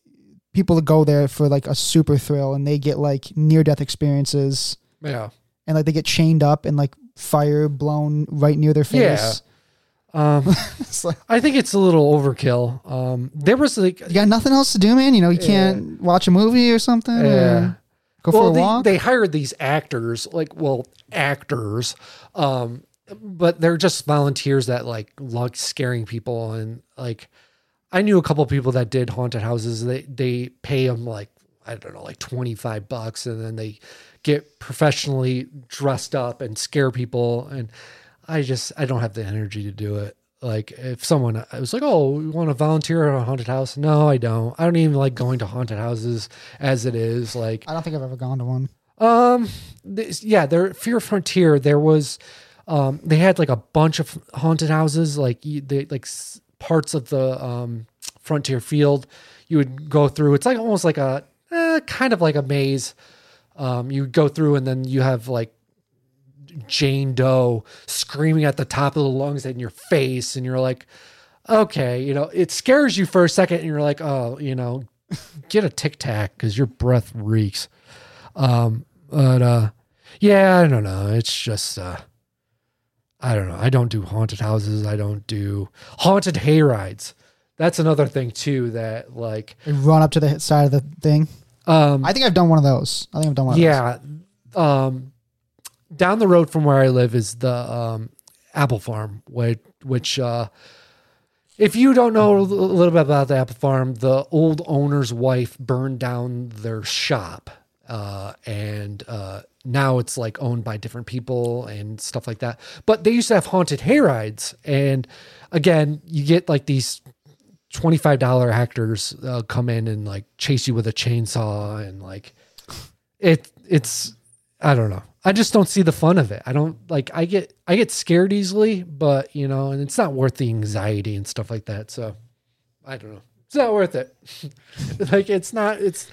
people that go there for like a super thrill, and they get like near death experiences, yeah and like they get chained up and like fire blown right near their face. um. It's like I think it's a little overkill. Um, there was like you got nothing else to do, man. You know, you can't watch a movie or something. or Yeah. Go well, for a they, walk. they hired these actors, like well, actors, um, but they're just volunteers that like like scaring people and like I knew a couple people that did haunted houses. They they pay them like I don't know, like twenty five bucks, and then they get professionally dressed up and scare people. And I just I don't have the energy to do it. Like if someone I was like, oh, you want to volunteer at a haunted house? No, I don't. I don't even like going to haunted houses as it is. Like I don't think I've ever gone to one. um, this, yeah, there Fear Frontier. There was, um, they had like a bunch of haunted houses, like they like parts of the um Frontier Field. You would go through. It's like almost like a eh, kind of like a maze. Um, you go through, and then you have like Jane Doe screaming at the top of the lungs in your face, and you're like, okay, you know, it scares you for a second, and you're like, oh, you know, get a tic tac because your breath reeks. Um, but uh, yeah, I don't know. It's just uh, I don't know. I don't do haunted houses. I don't do haunted hay rides. That's another thing too. That like, run up to the side of the thing. um, I think I've done one of those. I think I've done one. Of those. yeah, um, down the road from where I live is the um, apple farm, which which uh, if you don't know a little bit about the apple farm, the old owner's wife burned down their shop, uh, and uh, now it's like owned by different people and stuff like that. But they used to have haunted hay rides, and again, you get like these twenty-five dollar actors uh, come in and like chase you with a chainsaw and like it it's I don't know. I just don't see the fun of it. I don't like I get I get scared easily, but you know, and it's not worth the anxiety and stuff like that. So I don't know. It's not worth it. like it's not it's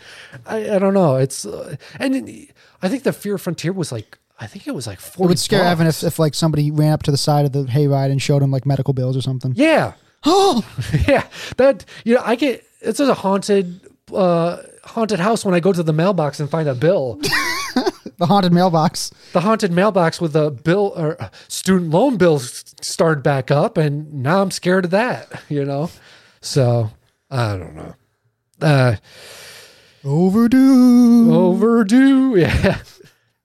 I, I don't know. It's uh, and it- I think the Fear Frontier was like I think it was like 40 It would scare Evan if, if like somebody ran up to the side of the hayride and showed him like medical bills or something. Yeah. Oh, yeah. That you know, I get it's just a haunted uh haunted house when I go to the mailbox and find a bill. the haunted mailbox. the haunted mailbox with a bill or uh, student loan bills started back up and now i'm scared of that you know so i don't know uh Overdue. overdue yeah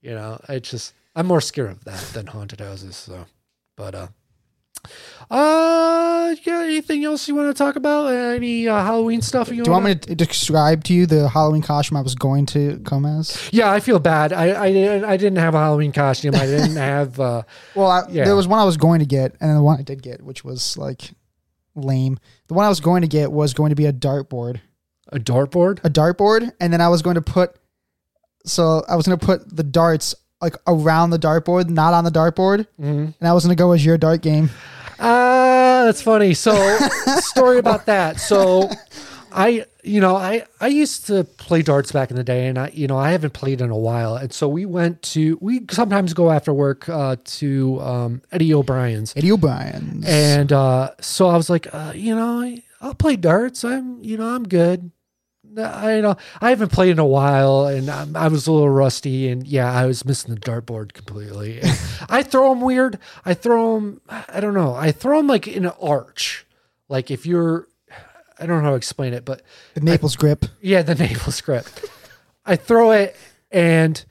you know i just i'm more scared of that than haunted houses so but uh uh got anything else you want to talk about any uh, halloween stuff you Do you want me to describe to you the Halloween costume I was going to come as? yeah i feel bad i i didn't i didn't have a halloween costume i didn't have uh Well, I, Yeah. there was one I was going to get, and then the one I did get, which was like lame. The one I was going to get was going to be a dartboard, a dartboard a dartboard, and then I was going to put. So I was going to put the darts like around the dartboard, not on the dartboard, Mm-hmm. and I was going to go as your dart game. Ah, that's funny. So, story about that. So, I, you know, I I used to play darts back in the day, and I, you know, I haven't played in a while, and so we went to we sometimes go after work uh, to um, Eddie O'Brien's, Eddie O'Brien's, and uh, so I was like, uh, you know, I'll play darts. I'm, you know, I'm good. I you know I haven't played in a while, and I'm, I was a little rusty, and yeah, I was missing the dartboard completely. I throw them weird. I throw them. I don't know. I throw them like in an arch. Like if you're, I don't know how to explain it, but the Naples grip. yeah, the naval grip. I throw it and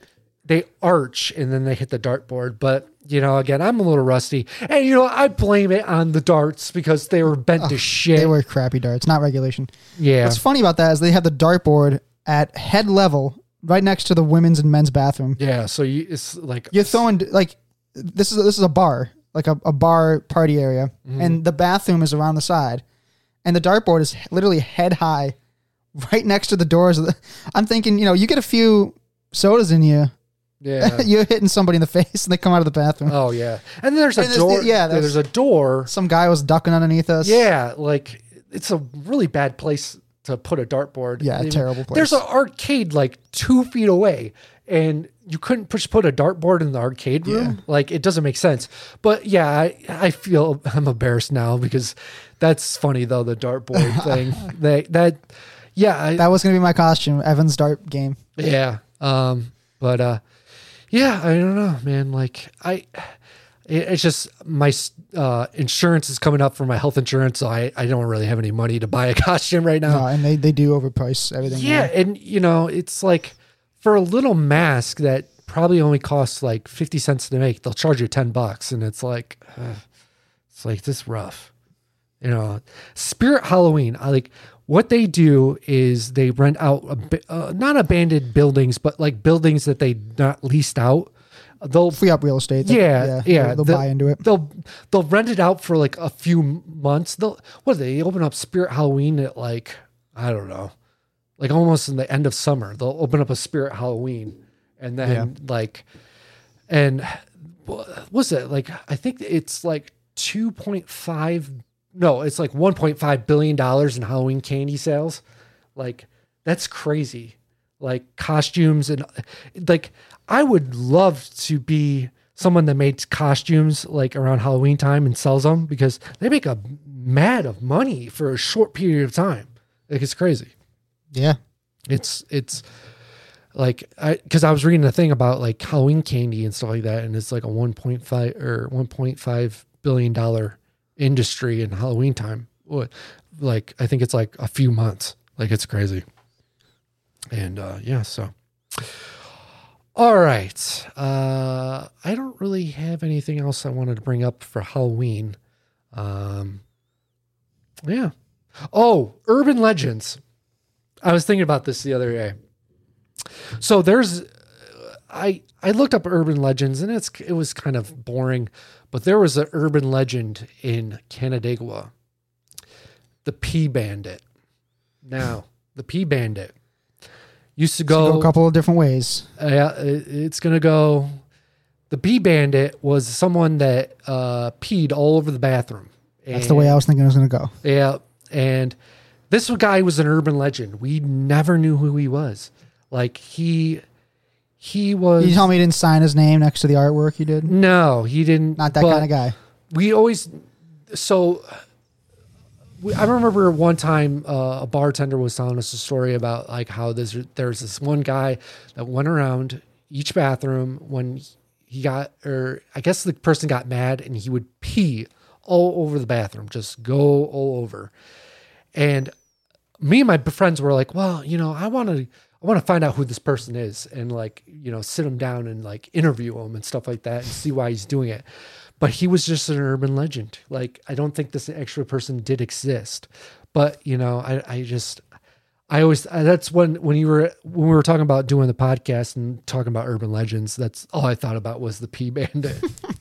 they arch and then they hit the dartboard. But you know, again, I'm a little rusty, and you know, I blame it on the darts because they were bent to shit. They were crappy darts, not regulation. yeah, What's funny about that is they have the dartboard at head level, right next to the women's and men's bathroom. yeah. So you, it's like You're throwing like this is this is a bar, like a, a bar party area, Mm-hmm. and the bathroom is around the side, and the dartboard is literally head high, right next to the doors. Of the, I'm thinking, you know, you get a few sodas in you, Yeah. you're hitting somebody in the face, and they come out of the bathroom. oh yeah. And then there's a And there's the- door. yeah, there's, there's- a door. Some guy was ducking underneath us. Yeah, like it's a really bad place to put a dartboard. Yeah, terrible place. There's an arcade like two feet away, and you couldn't push put a dartboard in the arcade room. Like it doesn't make sense. But yeah, I, I feel I'm embarrassed now because that's funny though the dartboard thing. That that yeah I, that was gonna be my costume, Evan's dart game. yeah. Um, but uh, yeah, I don't know, man. Like I, it, it's just my uh insurance is coming up for my health insurance, so I I don't really have any money to buy a costume right now. Uh, and they, they do overprice everything. yeah, there. and you know, it's like for a little mask that probably only costs like fifty cents to make, they'll charge you ten bucks, and it's like, ugh, it's like this rough. You know, Spirit Halloween. I like what they do is they rent out a, uh, not abandoned buildings, but like buildings that they not leased out. They'll free up real estate. They- yeah, yeah. They'll, they'll the- buy into it. They'll they'll rent it out for like a few months. They'll what do they open up Spirit Halloween at like I don't know, like almost in the end of summer. They'll open up a Spirit Halloween, and then like, and what was it like? I think it's like two point five. No, it's like one point five billion dollars in Halloween candy sales. Like that's crazy. Like costumes and like I would love to be someone that makes costumes like around Halloween time and sells them because they make a mad of money for a short period of time. Like it's crazy. Yeah. It's it's like I because I was reading a thing about like Halloween candy and stuff like that, and it's like a one point five or one point five billion dollar industry in Halloween time. Like I think it's like a few months. Like it's crazy. And uh yeah, so all right. Uh I don't really have anything else I wanted to bring up for Halloween. Um yeah. Oh, urban legends. I was thinking about this the other day. So there's I I looked up urban legends and it's it was kind of boring, but there was an urban legend in Canandaigua. The P Bandit. Now, the P Bandit used to Go go, a couple of different ways. yeah, it- it's gonna go. The P Bandit was someone that uh, peed all over the bathroom. That's the way I was thinking it was going to go. Yeah, and this guy was an urban legend. We never knew who he was. Like he, he was. You tell me he didn't sign his name next to the artwork he did? No, he didn't. Not that but kind of guy. We always. So, we, I remember one time uh, a bartender was telling us a story about like how there's there's this one guy that went around each bathroom when he got or I guess the person got mad and he would pee all over the bathroom, just go all over. And me and my friends were like, well, you know, I want to, I want to find out who this person is and like, you know, sit him down and like interview him and stuff like that and see why he's doing it. But he was just an urban legend. Like, I don't think this extra person did exist. But you know, I, I just, I always that's when when you were when we were talking about doing the podcast and talking about urban legends. That's all I thought about was the P Bandit.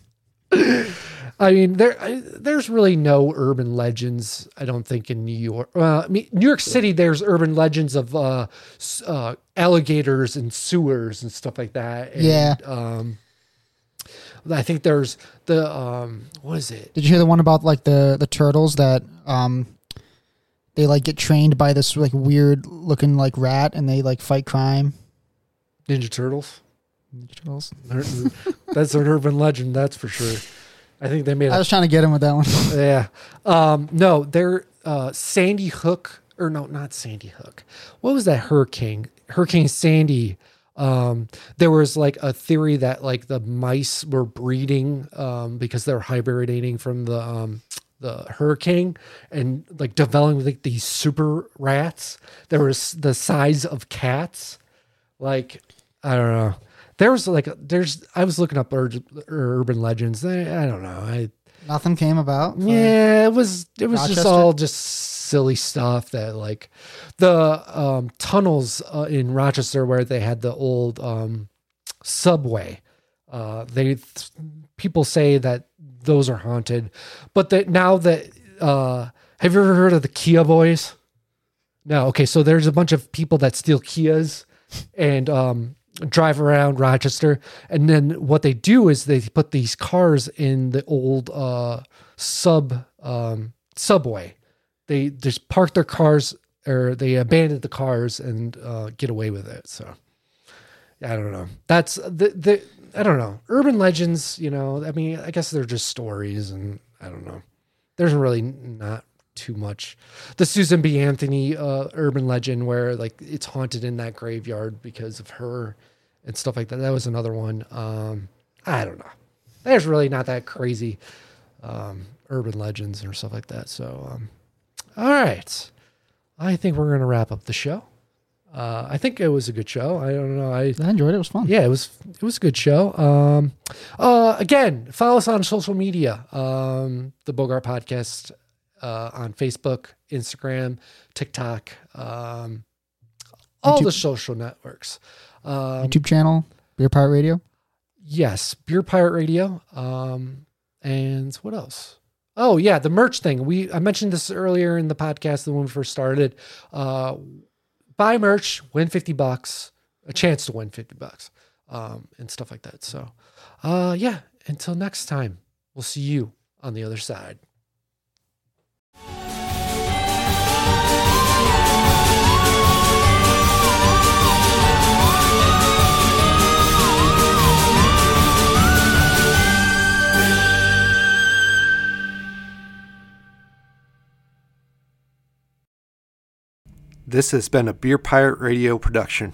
I mean, there I, there's really no urban legends. I don't think in New York. Uh, I mean, New York City, there's urban legends of uh, uh, alligators and sewers and stuff like that. And, Yeah. Um, I think there's the um, what is it? Did you hear the one about like the the turtles that um they like get trained by this like weird looking like rat and they like fight crime? Ninja Turtles. Turtles. That's an urban legend, that's for sure. I think they made I was trying to get him with that one. yeah. Um, no, they're uh, Sandy Hook, or no, not Sandy Hook. What was that hurricane? Hurricane Sandy. Um, there was like a theory that like the mice were breeding um, because they're hibernating from the um, the hurricane and like developing like these super rats. There was the size of cats. Like I don't know. There was like there's I was looking up ur- urban legends. I, I don't know. I Nothing came about. yeah, it was it was just all just silly stuff that like the um, tunnels uh, in Rochester where they had the old um, subway. Uh, they people say that those are haunted, but that now that uh, have you ever heard of the Kia Boys? No. Okay, so there's a bunch of people that steal Kias and um, drive around Rochester, and then what they do is they put these cars in the old uh, sub um, subway. They just park their cars or they abandon the cars and uh, get away with it. So I don't know. That's the the I don't know. Urban legends, you know, I mean, I guess they're just stories and I don't know. There's really not too much. The Susan B. Anthony uh, urban legend where like it's haunted in that graveyard because of her and stuff like that. That was another one. Um, I don't know. There's really not that crazy um, urban legends or stuff like that. So, um, all right. I think we're going to wrap up the show. Uh, I think it was a good show. I don't know. I, I enjoyed it. It was fun. yeah, it was it was a good show. Um, uh, again, follow us on social media. Um, the Bogart Podcast uh, on Facebook, Instagram, TikTok, um, all the social networks. Um, YouTube channel, Beer Pirate Radio. yes, Beer Pirate Radio. Um, and what else? Oh yeah, the merch thing. We I mentioned this earlier in the podcast when we first started. Uh, buy merch, win fifty bucks, a chance to win fifty bucks, um, and stuff like that. So, uh, yeah. Until next time, we'll see you on the other side. This has been a Beer Pirate Radio production.